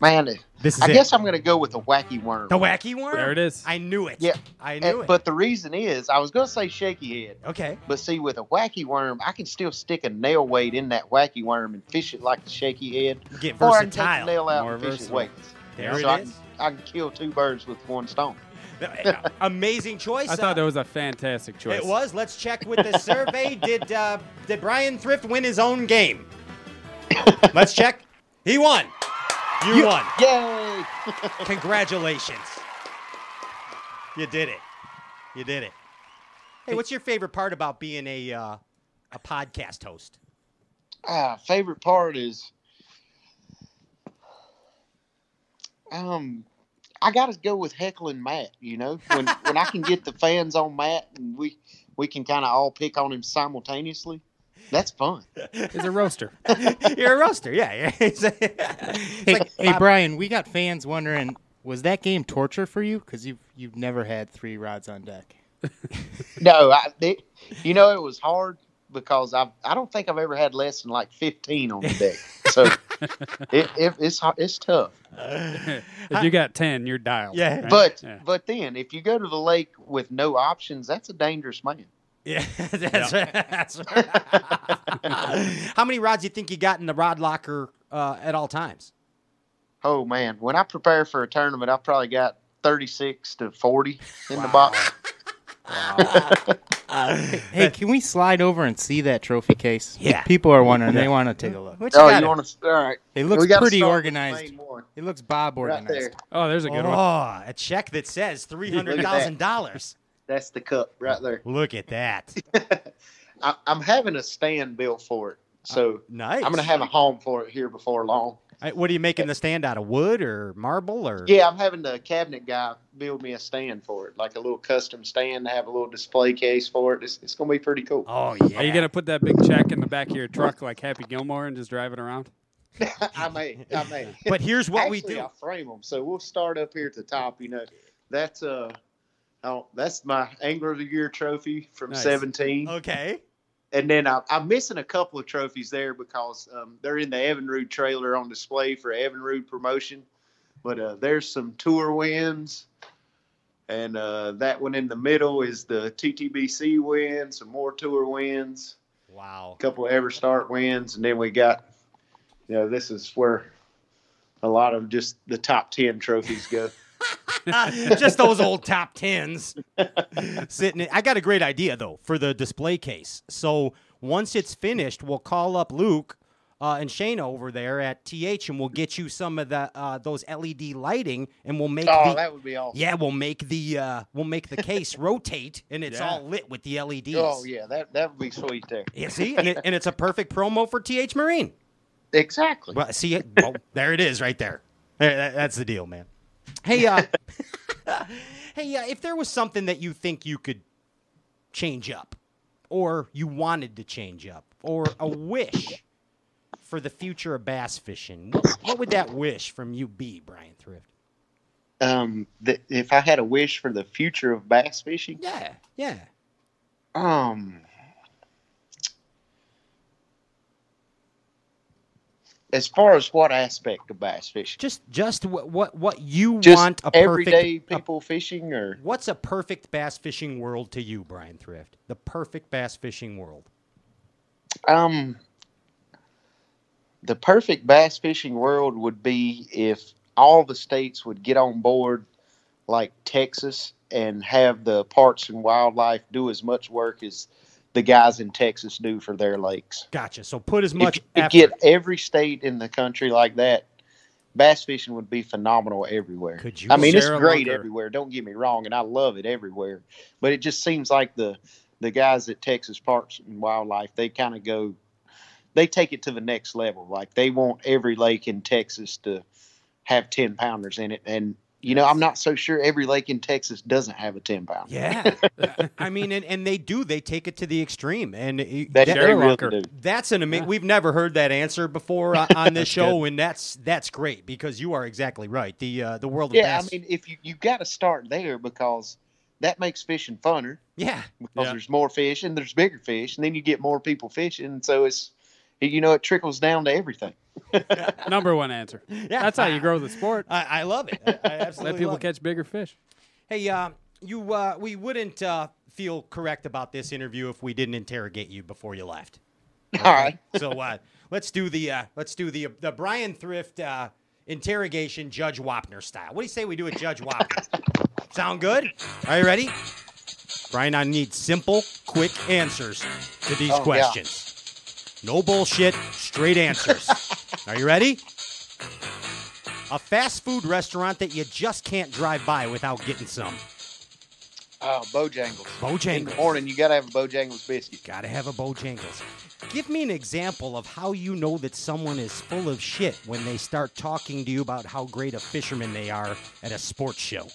man, This is I it. guess I'm going to go with the wacky worm. the wacky worm. There it is. I knew it. Yeah. I And- knew it. But the reason is, I was going to say shaky head, okay. but see, with a wacky worm, I can still stick a nail weight in that wacky worm and fish it like a shaky head, Get versatile. or I can take the nail out More and fish it versatile. weights. There so it I is. I can kill two birds with one stone. Amazing choice. I thought Uh, that was a fantastic choice. It was. Let's check with the survey. did uh, did Brian Thrift win his own game? Let's check. He won. You won. Yay! Congratulations. You did it. You did it. Hey, what's your favorite part about being a uh, a podcast host? Ah, favorite part is, um, I got to go with heckling Matt. You know, when when I can get the fans on Matt and we we can kind of all pick on him simultaneously. That's fun. He's a roaster. You're a roaster, yeah. yeah. It's, it's Hey, like hey Brian, we got fans wondering, was that game torture for you? Because you've you've never had three rods on deck. No, I, it, you know, it was hard because I I don't think I've ever had less than like fifteen on the deck. So it, it, it's it's tough. if you got ten, you're dialed. Yeah. right? But Yeah. but then if you go to the lake with no options, that's a dangerous man. Yeah, that's right. That's right. How many rods do you think you got in the rod locker uh, at all times? Oh man, when I prepare for a tournament, I've probably got thirty six to forty in the box. Hey, can we slide over and see that trophy case? Yeah. People are wondering. They want to take a look. What you Oh, got you it? want to? All right. It looks We gotta pretty start with organized. main one, It looks Bob Right organized. there. oh, there's a good one. Oh, a check that says three hundred thousand dollars. That's the cup right there. Look at that. I, I'm having a stand built for it, so uh, Nice. I'm gonna have a home for it here before long. Hey, What are you making the stand out of? Wood or marble or? Yeah, I'm having the cabinet guy build me a stand for it, like a little custom stand to have a little display case for it. It's, it's gonna be pretty cool. Oh yeah. Are you gonna put that big check in the back of your truck like Happy Gilmore and just drive it around? I may, I may. But here's what we do. I frame them, so we'll start up here at the top. You know, that's uh, oh, that's my Angler of the Year trophy from Nice. 17. Okay. And then I, I'm missing a couple of trophies there because um, they're in the Evinrude trailer on display for Evinrude promotion. But uh, there's some tour wins. And uh, that one in the middle is the TTBC win, some more tour wins, Wow. a couple of Everstart wins. And then we got, you know, this is where a lot of just the top 10 trophies go. Just those old top tens sitting. In, I got a great idea though for the display case. So once it's finished, we'll call up Luke uh, and Shayna over there at TH, and we'll get you some of the uh, those LED lighting, and we'll make Oh, the that would be awesome. yeah, we'll make the uh, we'll make the case rotate, and it's Yeah. all lit with the LEDs. Oh, yeah, that, that would be sweet there. Yeah, see, and, it, and it's a perfect promo for TH Marine. Exactly. Well, see it. Well, there it is, right there. There- That's the deal, man. Hey, uh, hey, uh, if there was something that you think you could change up, or you wanted to change up, or a wish for the future of bass fishing, what, what would that wish from you be, Brian Thrift? Um, th- if I had a wish for the future of bass fishing, Yeah, yeah. Um, as far as what aspect of bass fishing? Just, just what, what, what you Just want a perfect everyday a- people fishing, or What's a perfect bass fishing world to you, Brian Thrift? The perfect bass fishing world. um, the perfect bass fishing world would be if all the states would get on board, like Texas, and have the parks and wildlife do as much work as the guys in Texas do for their lakes. Gotcha. So put as much if you effort. get every state in the country like that, bass fishing would be phenomenal everywhere. Could you I mean, it's great Lunker. everywhere. Don't get me wrong, and I love it everywhere. But it just seems like the the guys at Texas Parks and Wildlife they kind of go, they take it to the next level. Like they want every lake in Texas to have ten pounders in it, and you know I'm not so sure every lake in Texas doesn't have a ten pound. Yeah, I mean, and, and they do. They take it to the extreme, and it- That that- they really that's an amazing. We've never heard that answer before on, on this show, and that's that's great because you are exactly right. The uh, the world of Yeah, I mean, if you you got to start there because that makes fishing funner. yeah, because Yeah. there's more fish and there's bigger fish, and then you get more people fishing. So it's you know, it trickles down to everything. Number one answer. Yeah. That's how you grow the sport. I, I love it. I, I absolutely Let people love it. catch bigger fish. Hey, uh, you, uh, we wouldn't uh, feel correct about this interview if we didn't interrogate you before you left. All right. So uh, let's do the uh, let's do the the Brian Thrift uh, interrogation, Judge Wapner style. What do you say we do it, Judge Wapner? Sound good? Are you ready? Brian, I need simple, quick answers to these Oh, yeah. Questions. No bullshit, straight answers. Are you ready? A fast food restaurant that you just can't drive by without getting some. Oh, Bojangles. Bojangles. In the morning, you got to have a Bojangles biscuit. Gotta have a Bojangles. Give me an example of how you know that someone is full of shit when they start talking to you about how great a fisherman they are at a sports show.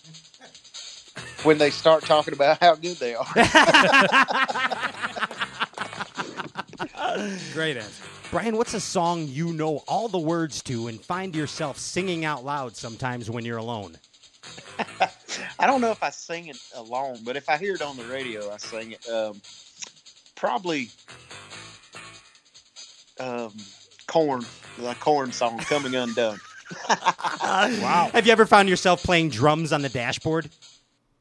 When they start talking about how good they are. Great answer. Brian, what's a song you know all the words to and find yourself singing out loud sometimes when you're alone? I don't know if I sing it alone, but if I hear it on the radio, I sing it. Um, probably um, Korn, the Korn song, "Coming Undone." wow. Have you ever found yourself playing drums on the dashboard?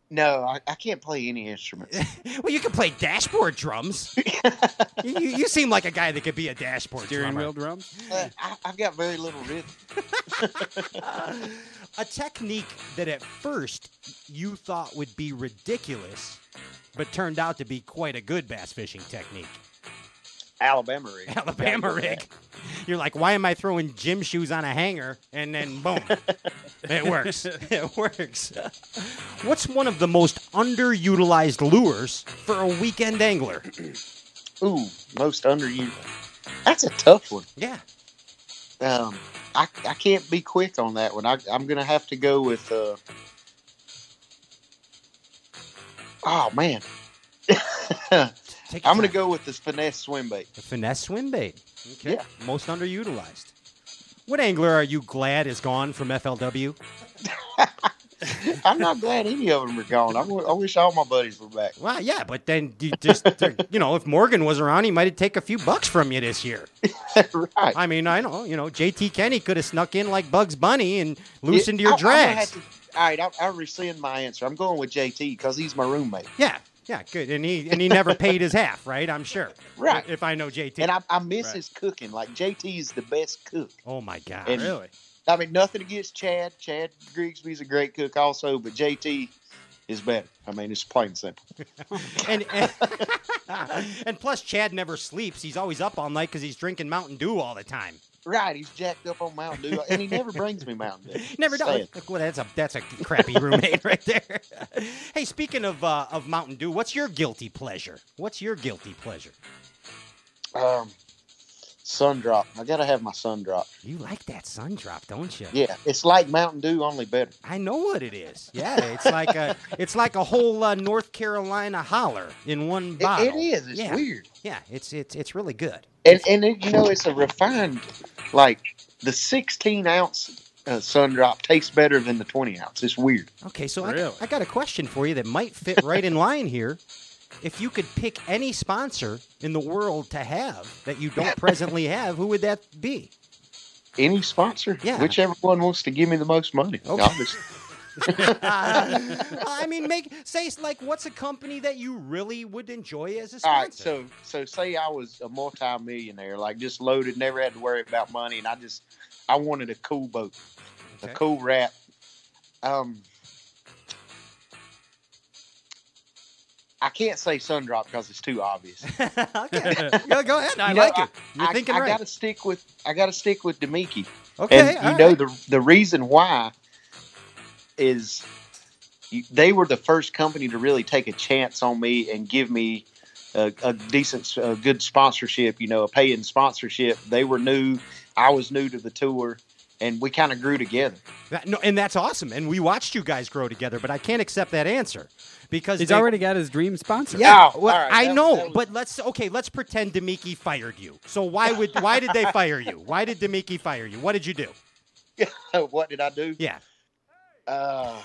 No, I, I can't play any instruments. Well, you can play dashboard drums. you, you you seem like a guy that could be a dashboard Steering drummer. wheel drums. Uh, I, I've got very little rhythm. a technique that at first you thought would be ridiculous, but turned out to be quite a good bass fishing technique. Alabama rig. Alabama rig. You're like, why am I throwing gym shoes on a hanger? And then boom, it works. It works. What's one of the most underutilized lures for a weekend angler? that. Ooh, most underutilized. That's a tough one. Yeah. Um, I, I can't be quick on that one. I, I'm going to have to go with. Uh, oh, man. I'm going to go with this finesse swim bait. The finesse swim bait. Okay. Yeah. Most underutilized. What angler are you glad is gone from FLW? I'm not glad any of them are gone. I w- I wish all my buddies were back. Well, yeah, but then you just, you know, if Morgan was around, he might have take a few bucks from you this year. right. I mean, I know, you know, JT Kennedy could have snuck in like Bugs Bunny and loosened Yeah, your I- drags. to- all right, I, I rescind my answer. I'm going with JT because he's my roommate. Yeah, yeah, good. And he and he never paid his half, right? I'm sure. Right. If I know JT. And I, I miss Right. his cooking. Like JT is the best cook. oh my god. And- Really? I mean, nothing against Chad. Chad Grigsby's a great cook also, but JT is better. I mean, it's plain and simple. and, and, and plus, Chad never sleeps. He's always up all night because he's drinking Mountain Dew all the time. Right, he's jacked up on Mountain Dew, and he never brings me Mountain Dew. Never does. Well, that's a that's a crappy roommate right there. hey, speaking of uh, of Mountain Dew, what's your guilty pleasure? What's your guilty pleasure? Um, sun drop. I gotta have my sun drop. You like that sun drop, don't you? Yeah, it's like Mountain Dew, only better. I know what it is. Yeah, it's like a it's like a whole uh, North Carolina holler in one It, bottle. it is. It's yeah. weird, Yeah, it's it's it's really good. and and it, you know, it's a refined. Like the 16 ounce uh, sun drop tastes better than the 20 ounce. It's weird. Okay, so I, I got a question for you that might fit right in line here. If you could pick any sponsor in the world to have that you don't presently have, who would that be? Any sponsor, Yeah. whichever one wants to give me the most money. Okay. I mean, make say like what's a company that you really would enjoy as a sponsor? All right, so so say I was a multi-millionaire, like just loaded, never had to worry about money, and I just I wanted a cool boat, Okay. a cool wrap. Um, I can't say sun drop because it's too obvious. okay, go, go ahead. I You know, like it. You're I, thinking I right. gotta stick with I gotta stick with Damiki, okay, and you all know right. the the reason why is they were the first company to really take a chance on me and give me a, a decent, a good sponsorship. You know, a paying sponsorship. They were new. I was new to the tour, and we kind of grew together. That- no, and that's awesome. And we watched you guys grow together, but I can't accept that answer because He's they- already got his dream sponsor. Yeah, Oh, well, all right, I that know, that was- but let's okay. Let's pretend Damiki fired you. So why would why did they fire you? Why did Damiki fire you? What did you do? what did I do? Yeah, Uh,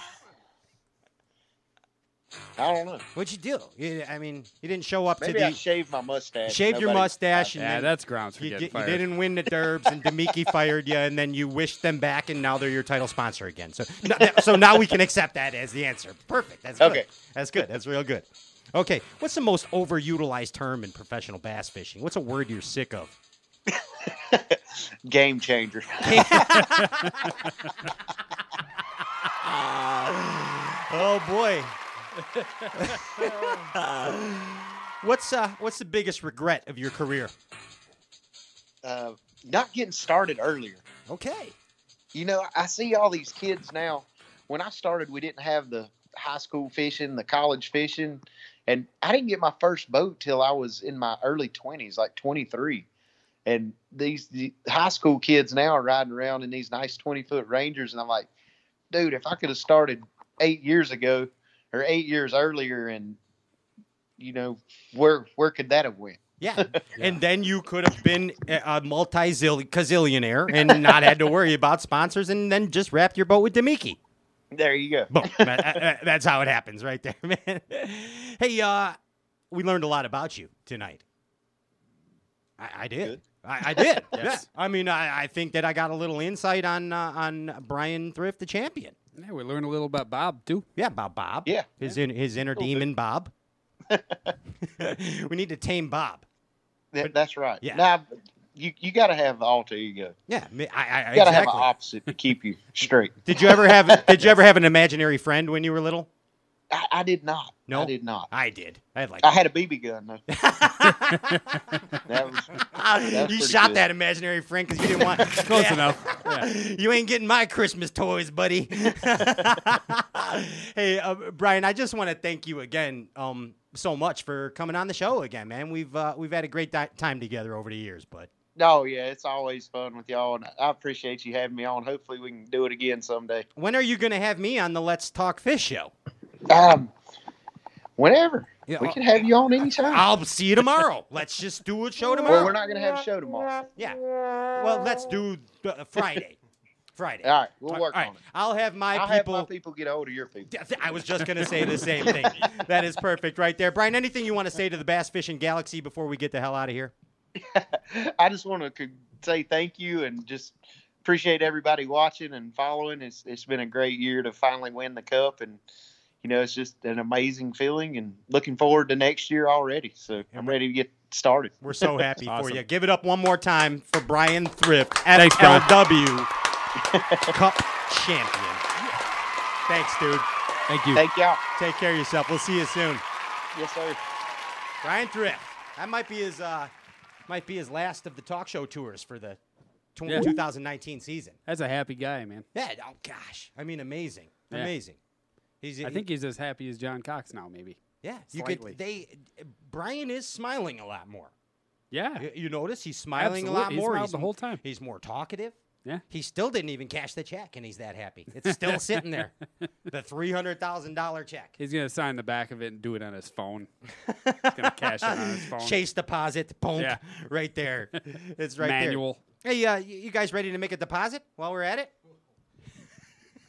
I don't know. What'd you do? You, I mean, you didn't show up Maybe to I shaved my mustache. Shaved your mustache and Yeah, then that's grounds for you, getting di- you fired. didn't win the Derbs, and Damiki fired you, and then you wished them back, and now they're your title sponsor again. So, no, that- so now we can accept that as the answer. Perfect. That's good. Okay. That's good. That's real good. Okay, what's the most overutilized term in professional bass fishing? What's a word you're sick of? Game changer. Oh boy. What's uh what's the biggest regret of your career? uh, not getting started earlier. Okay. You know, I see all these kids now. When I started, we didn't have the high school fishing, the college fishing, and I didn't get my first boat till I was in my early twenties, like twenty three. And these the high school kids now are riding around in these nice twenty foot Rangers, and I'm like, dude, if I could have started eight years ago or eight years earlier, and you know, where where could that have went? Yeah. And then you could have been a a multi-gazillionaire and not had to worry about sponsors and then just wrapped your boat with Damiki. There you go. Boom. That- that- That's how it happens right there, man. Hey, uh, we learned a lot about you tonight. I, I did. Good. I, I did. Yes. Yeah. I mean, I, I think that I got a little insight on uh, on Brian Thrift, the champion. Yeah, we learned a little about Bob too. Yeah, about Bob. Yeah. His in, his inner demon, Bob. we need to tame Bob. That, that's right. Yeah. Now, you you got to have the alter ego. Yeah, I, I, I You got to have exactly. an opposite to keep you straight. Did you ever have Did you ever have an imaginary friend when you were little? I, I did not. No? I did not. I did. I had like. I had a BB gun though. that was you shot good. that imaginary friend because you didn't want. Close Yeah. enough. Yeah. You ain't getting my Christmas toys, buddy. hey, uh, Brian, I just want to thank you again um, so much for coming on the show again, man. We've uh, we've had a great di- time together over the years, but No, yeah, it's always fun with y'all, and I appreciate you having me on. Hopefully, we can do it again someday. when are you going to have me on the Let's Talk Fish show? Um, whenever Yeah, we uh, can have you on anytime. I'll see you tomorrow. Let's just do a show tomorrow. well, we're not gonna have a show tomorrow. Yeah. Well, let's do uh, Friday. Friday. All right, we'll work right. on it. I'll have my I'll have people. my people get hold of your people. I was just going to say the same thing. that is perfect right there. Brian, anything you want to say to the Bass Fishing Galaxy before we get the hell out of here? I just want to say thank you and just appreciate everybody watching and following. It's it's been a great year to finally win the cup, and you know it's just an amazing feeling. And looking forward to next year already. So I'm ready to get started. We're so happy for you. Give it up one more time for Brian Thrift at Thanks, Brian. LW Cup champion. Thanks, dude. Thank you. Thank y'all. Take care of yourself. We'll see you soon. Yes, sir. Brian Thrift. That might be his uh, might be his last of the talk show tours for the tw- Yeah. 2019 season. That's a happy guy, man. Yeah. Oh gosh. I mean, amazing. Yeah. Amazing. He's. I think he's as happy as John Cox now, maybe. Yeah. You slightly. could. They. Brian is smiling a lot more. Yeah. You, you notice he's smiling a lot He more. he's the whole time. He's more talkative. Yeah. He still didn't even cash the check, and he's that happy. It's still sitting there. The three hundred thousand dollar check. He's gonna sign the back of it and do it on his phone. He's gonna cash it on his phone. Chase deposit, boom, Yeah. right there. It's right Manual. there. Hey, uh, you guys ready to make a deposit while we're at it?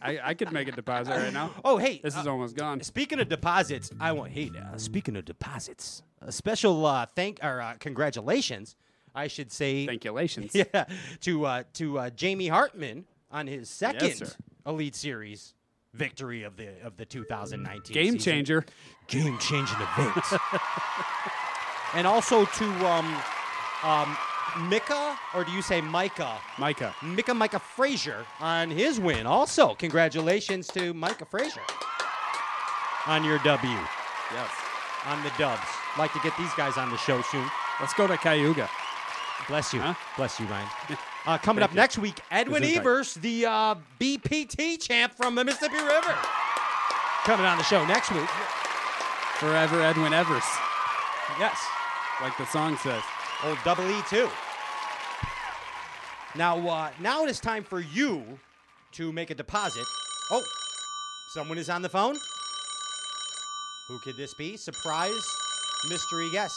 I, I could make a deposit right now. Oh, hey, This is uh, almost gone. Speaking of deposits, I want. Hey, uh, speaking of deposits, a special uh, thank or uh, congratulations, I should say. Thankulations. Yeah, to uh, to uh, Jamie Hartman on his second sir. Elite Series victory of the of the 2019 Game season. changer. game changing event, and also to um, um, Micah, or do you say Micah? Micah. Micah Micah Frazier on his win. Also, congratulations to Micah Frazier on your W, Yes. on the dubs. Like to get these guys on the show soon. Let's go to Cayuga. Bless you. Huh? Bless you, Ryan. Uh, coming up you. next week, Edwin. Evers, the uh, BPT champ from the Mississippi River. Coming on the show next week. Forever Edwin Evers, Yes. like the song says. Old double E too. Now, uh, now it is time for you to make a deposit. Oh, someone is on the phone. Who could this be? Surprise mystery guest.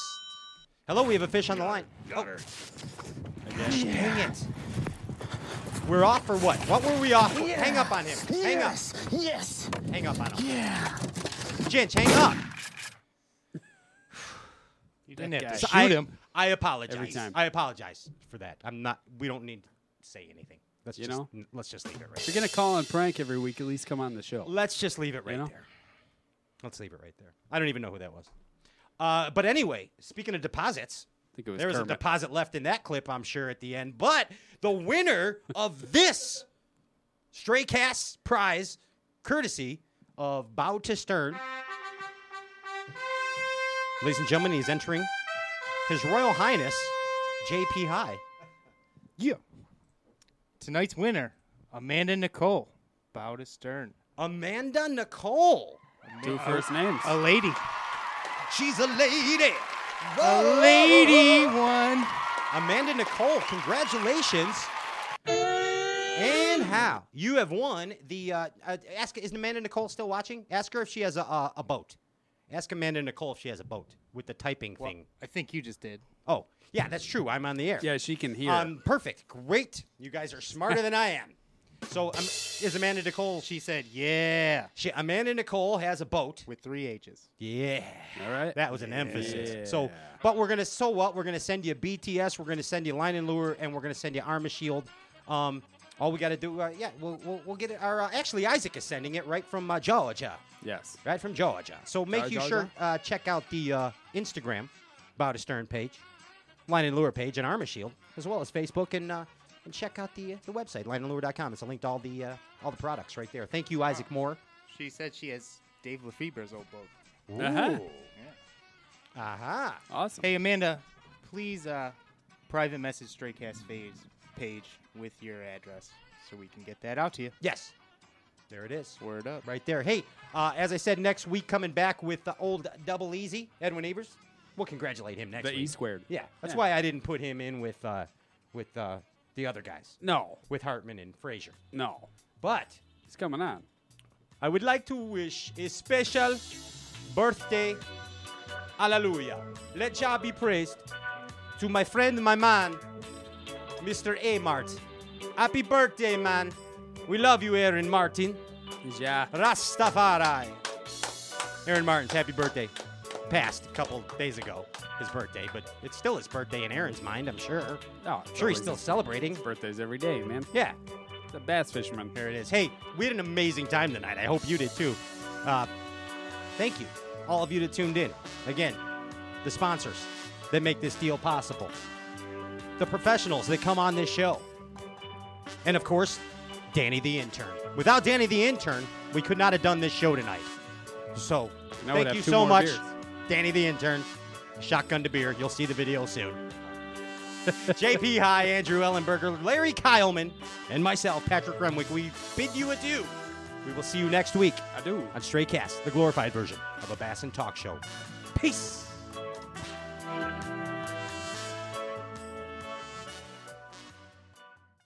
Hello, we have a fish on the line. Got her. Gosh, dang it. We're off for what? What were we off for? Hang up on him. Hang up. Yes. Hang up on him. Yeah. Ginch, hang up. You didn't have to shoot I, him. I apologize. Every time. I apologize for that. I'm not. We don't need to say anything. Let's You just know? n- let's just leave it right. If you're gonna call and prank every week, at least come on the show. Let's just leave it right know? there. Let's leave it right there. I don't even know who that was. Uh, but anyway, speaking of deposits, I think it was there was a deposit left in that clip, I'm sure, at the end. But the winner of this Stray Cast prize, courtesy of Bow to Stern, ladies and gentlemen, he's entering His Royal Highness J.P. High. Yeah. Tonight's winner, Amanda Nicole. Bow to stern. Amanda Nicole. Two first names. A lady. She's a lady. A lady won. Amanda Nicole, congratulations. And how you have won the? Uh, uh, ask is Amanda Nicole still watching? Ask her if she has a a, a boat. Ask Amanda Nicole if she has a boat with the typing thing. I think you just did. Oh, yeah, that's true. I'm on the air. yeah, she can hear. Um, perfect. Great. You guys are smarter than I am. So, um, is Amanda Nicole? She said, yeah, She, Amanda Nicole has a boat. with three H's. Yeah. All right. That was an emphasis. Yeah. So, but we're gonna. So what? We're gonna send you BTS. We're gonna send you line and lure, and we're gonna send you Armor Shield. Um, all we got to do, uh, yeah, we'll, we'll, we'll get it. Our uh, actually, Isaac is sending it right from uh, Georgia, yes. right from Georgia. So make you sure uh, check out the uh, Instagram, Bow Stern page, line and lure page, and Armor Shield, as well as Facebook, and uh, and check out the uh, the website lineandlure.com. It's a link to all the uh, all the products right there. Thank you, Isaac Moore. She said she has Dave Lefebre's old boat. Uh-huh. Aha. Awesome. Hey, Amanda, please uh, private message Straycast page, page with your address so we can get that out to you. Yes. There it is. Word up. right there. Hey, uh, as I said, next week coming back with the old double easy, Edwin Evers. We'll congratulate him next the week. E squared. Yeah, that's Yeah. why I didn't put him in with uh, with uh, the other guys, No. with Hartman and Frazier. No. But He's coming on. I would like to wish a special birthday, hallelujah. Let Jah be praised to my friend, my man, Mr. A. Martin. Happy birthday, man. We love you, Aaron Martin. Yeah. Rastafari. Aaron Martin's happy birthday. Passed a couple days ago, his birthday, but it's still his birthday in Aaron's mind, I'm sure. Oh, I'm sure he's still celebrating. birthdays every day, man. Yeah, The bass fisherman. there it is. Hey, we had an amazing time tonight. I hope you did too. Uh, thank you, all of you that tuned in. Again, the sponsors that make this deal possible, the professionals that come on this show, and of course, Danny the intern. Without Danny the intern, we could not have done this show tonight. So, Now thank you so much, beers. Danny the intern. Shotgun to beer. You'll see the video soon. JP High, Andrew Ellenberger, Larry Kyleman, and myself, Patrick Remwick. We bid you adieu. We will see you next week I do. on Stray Cast, the glorified version of a Bass and Talk show. Peace.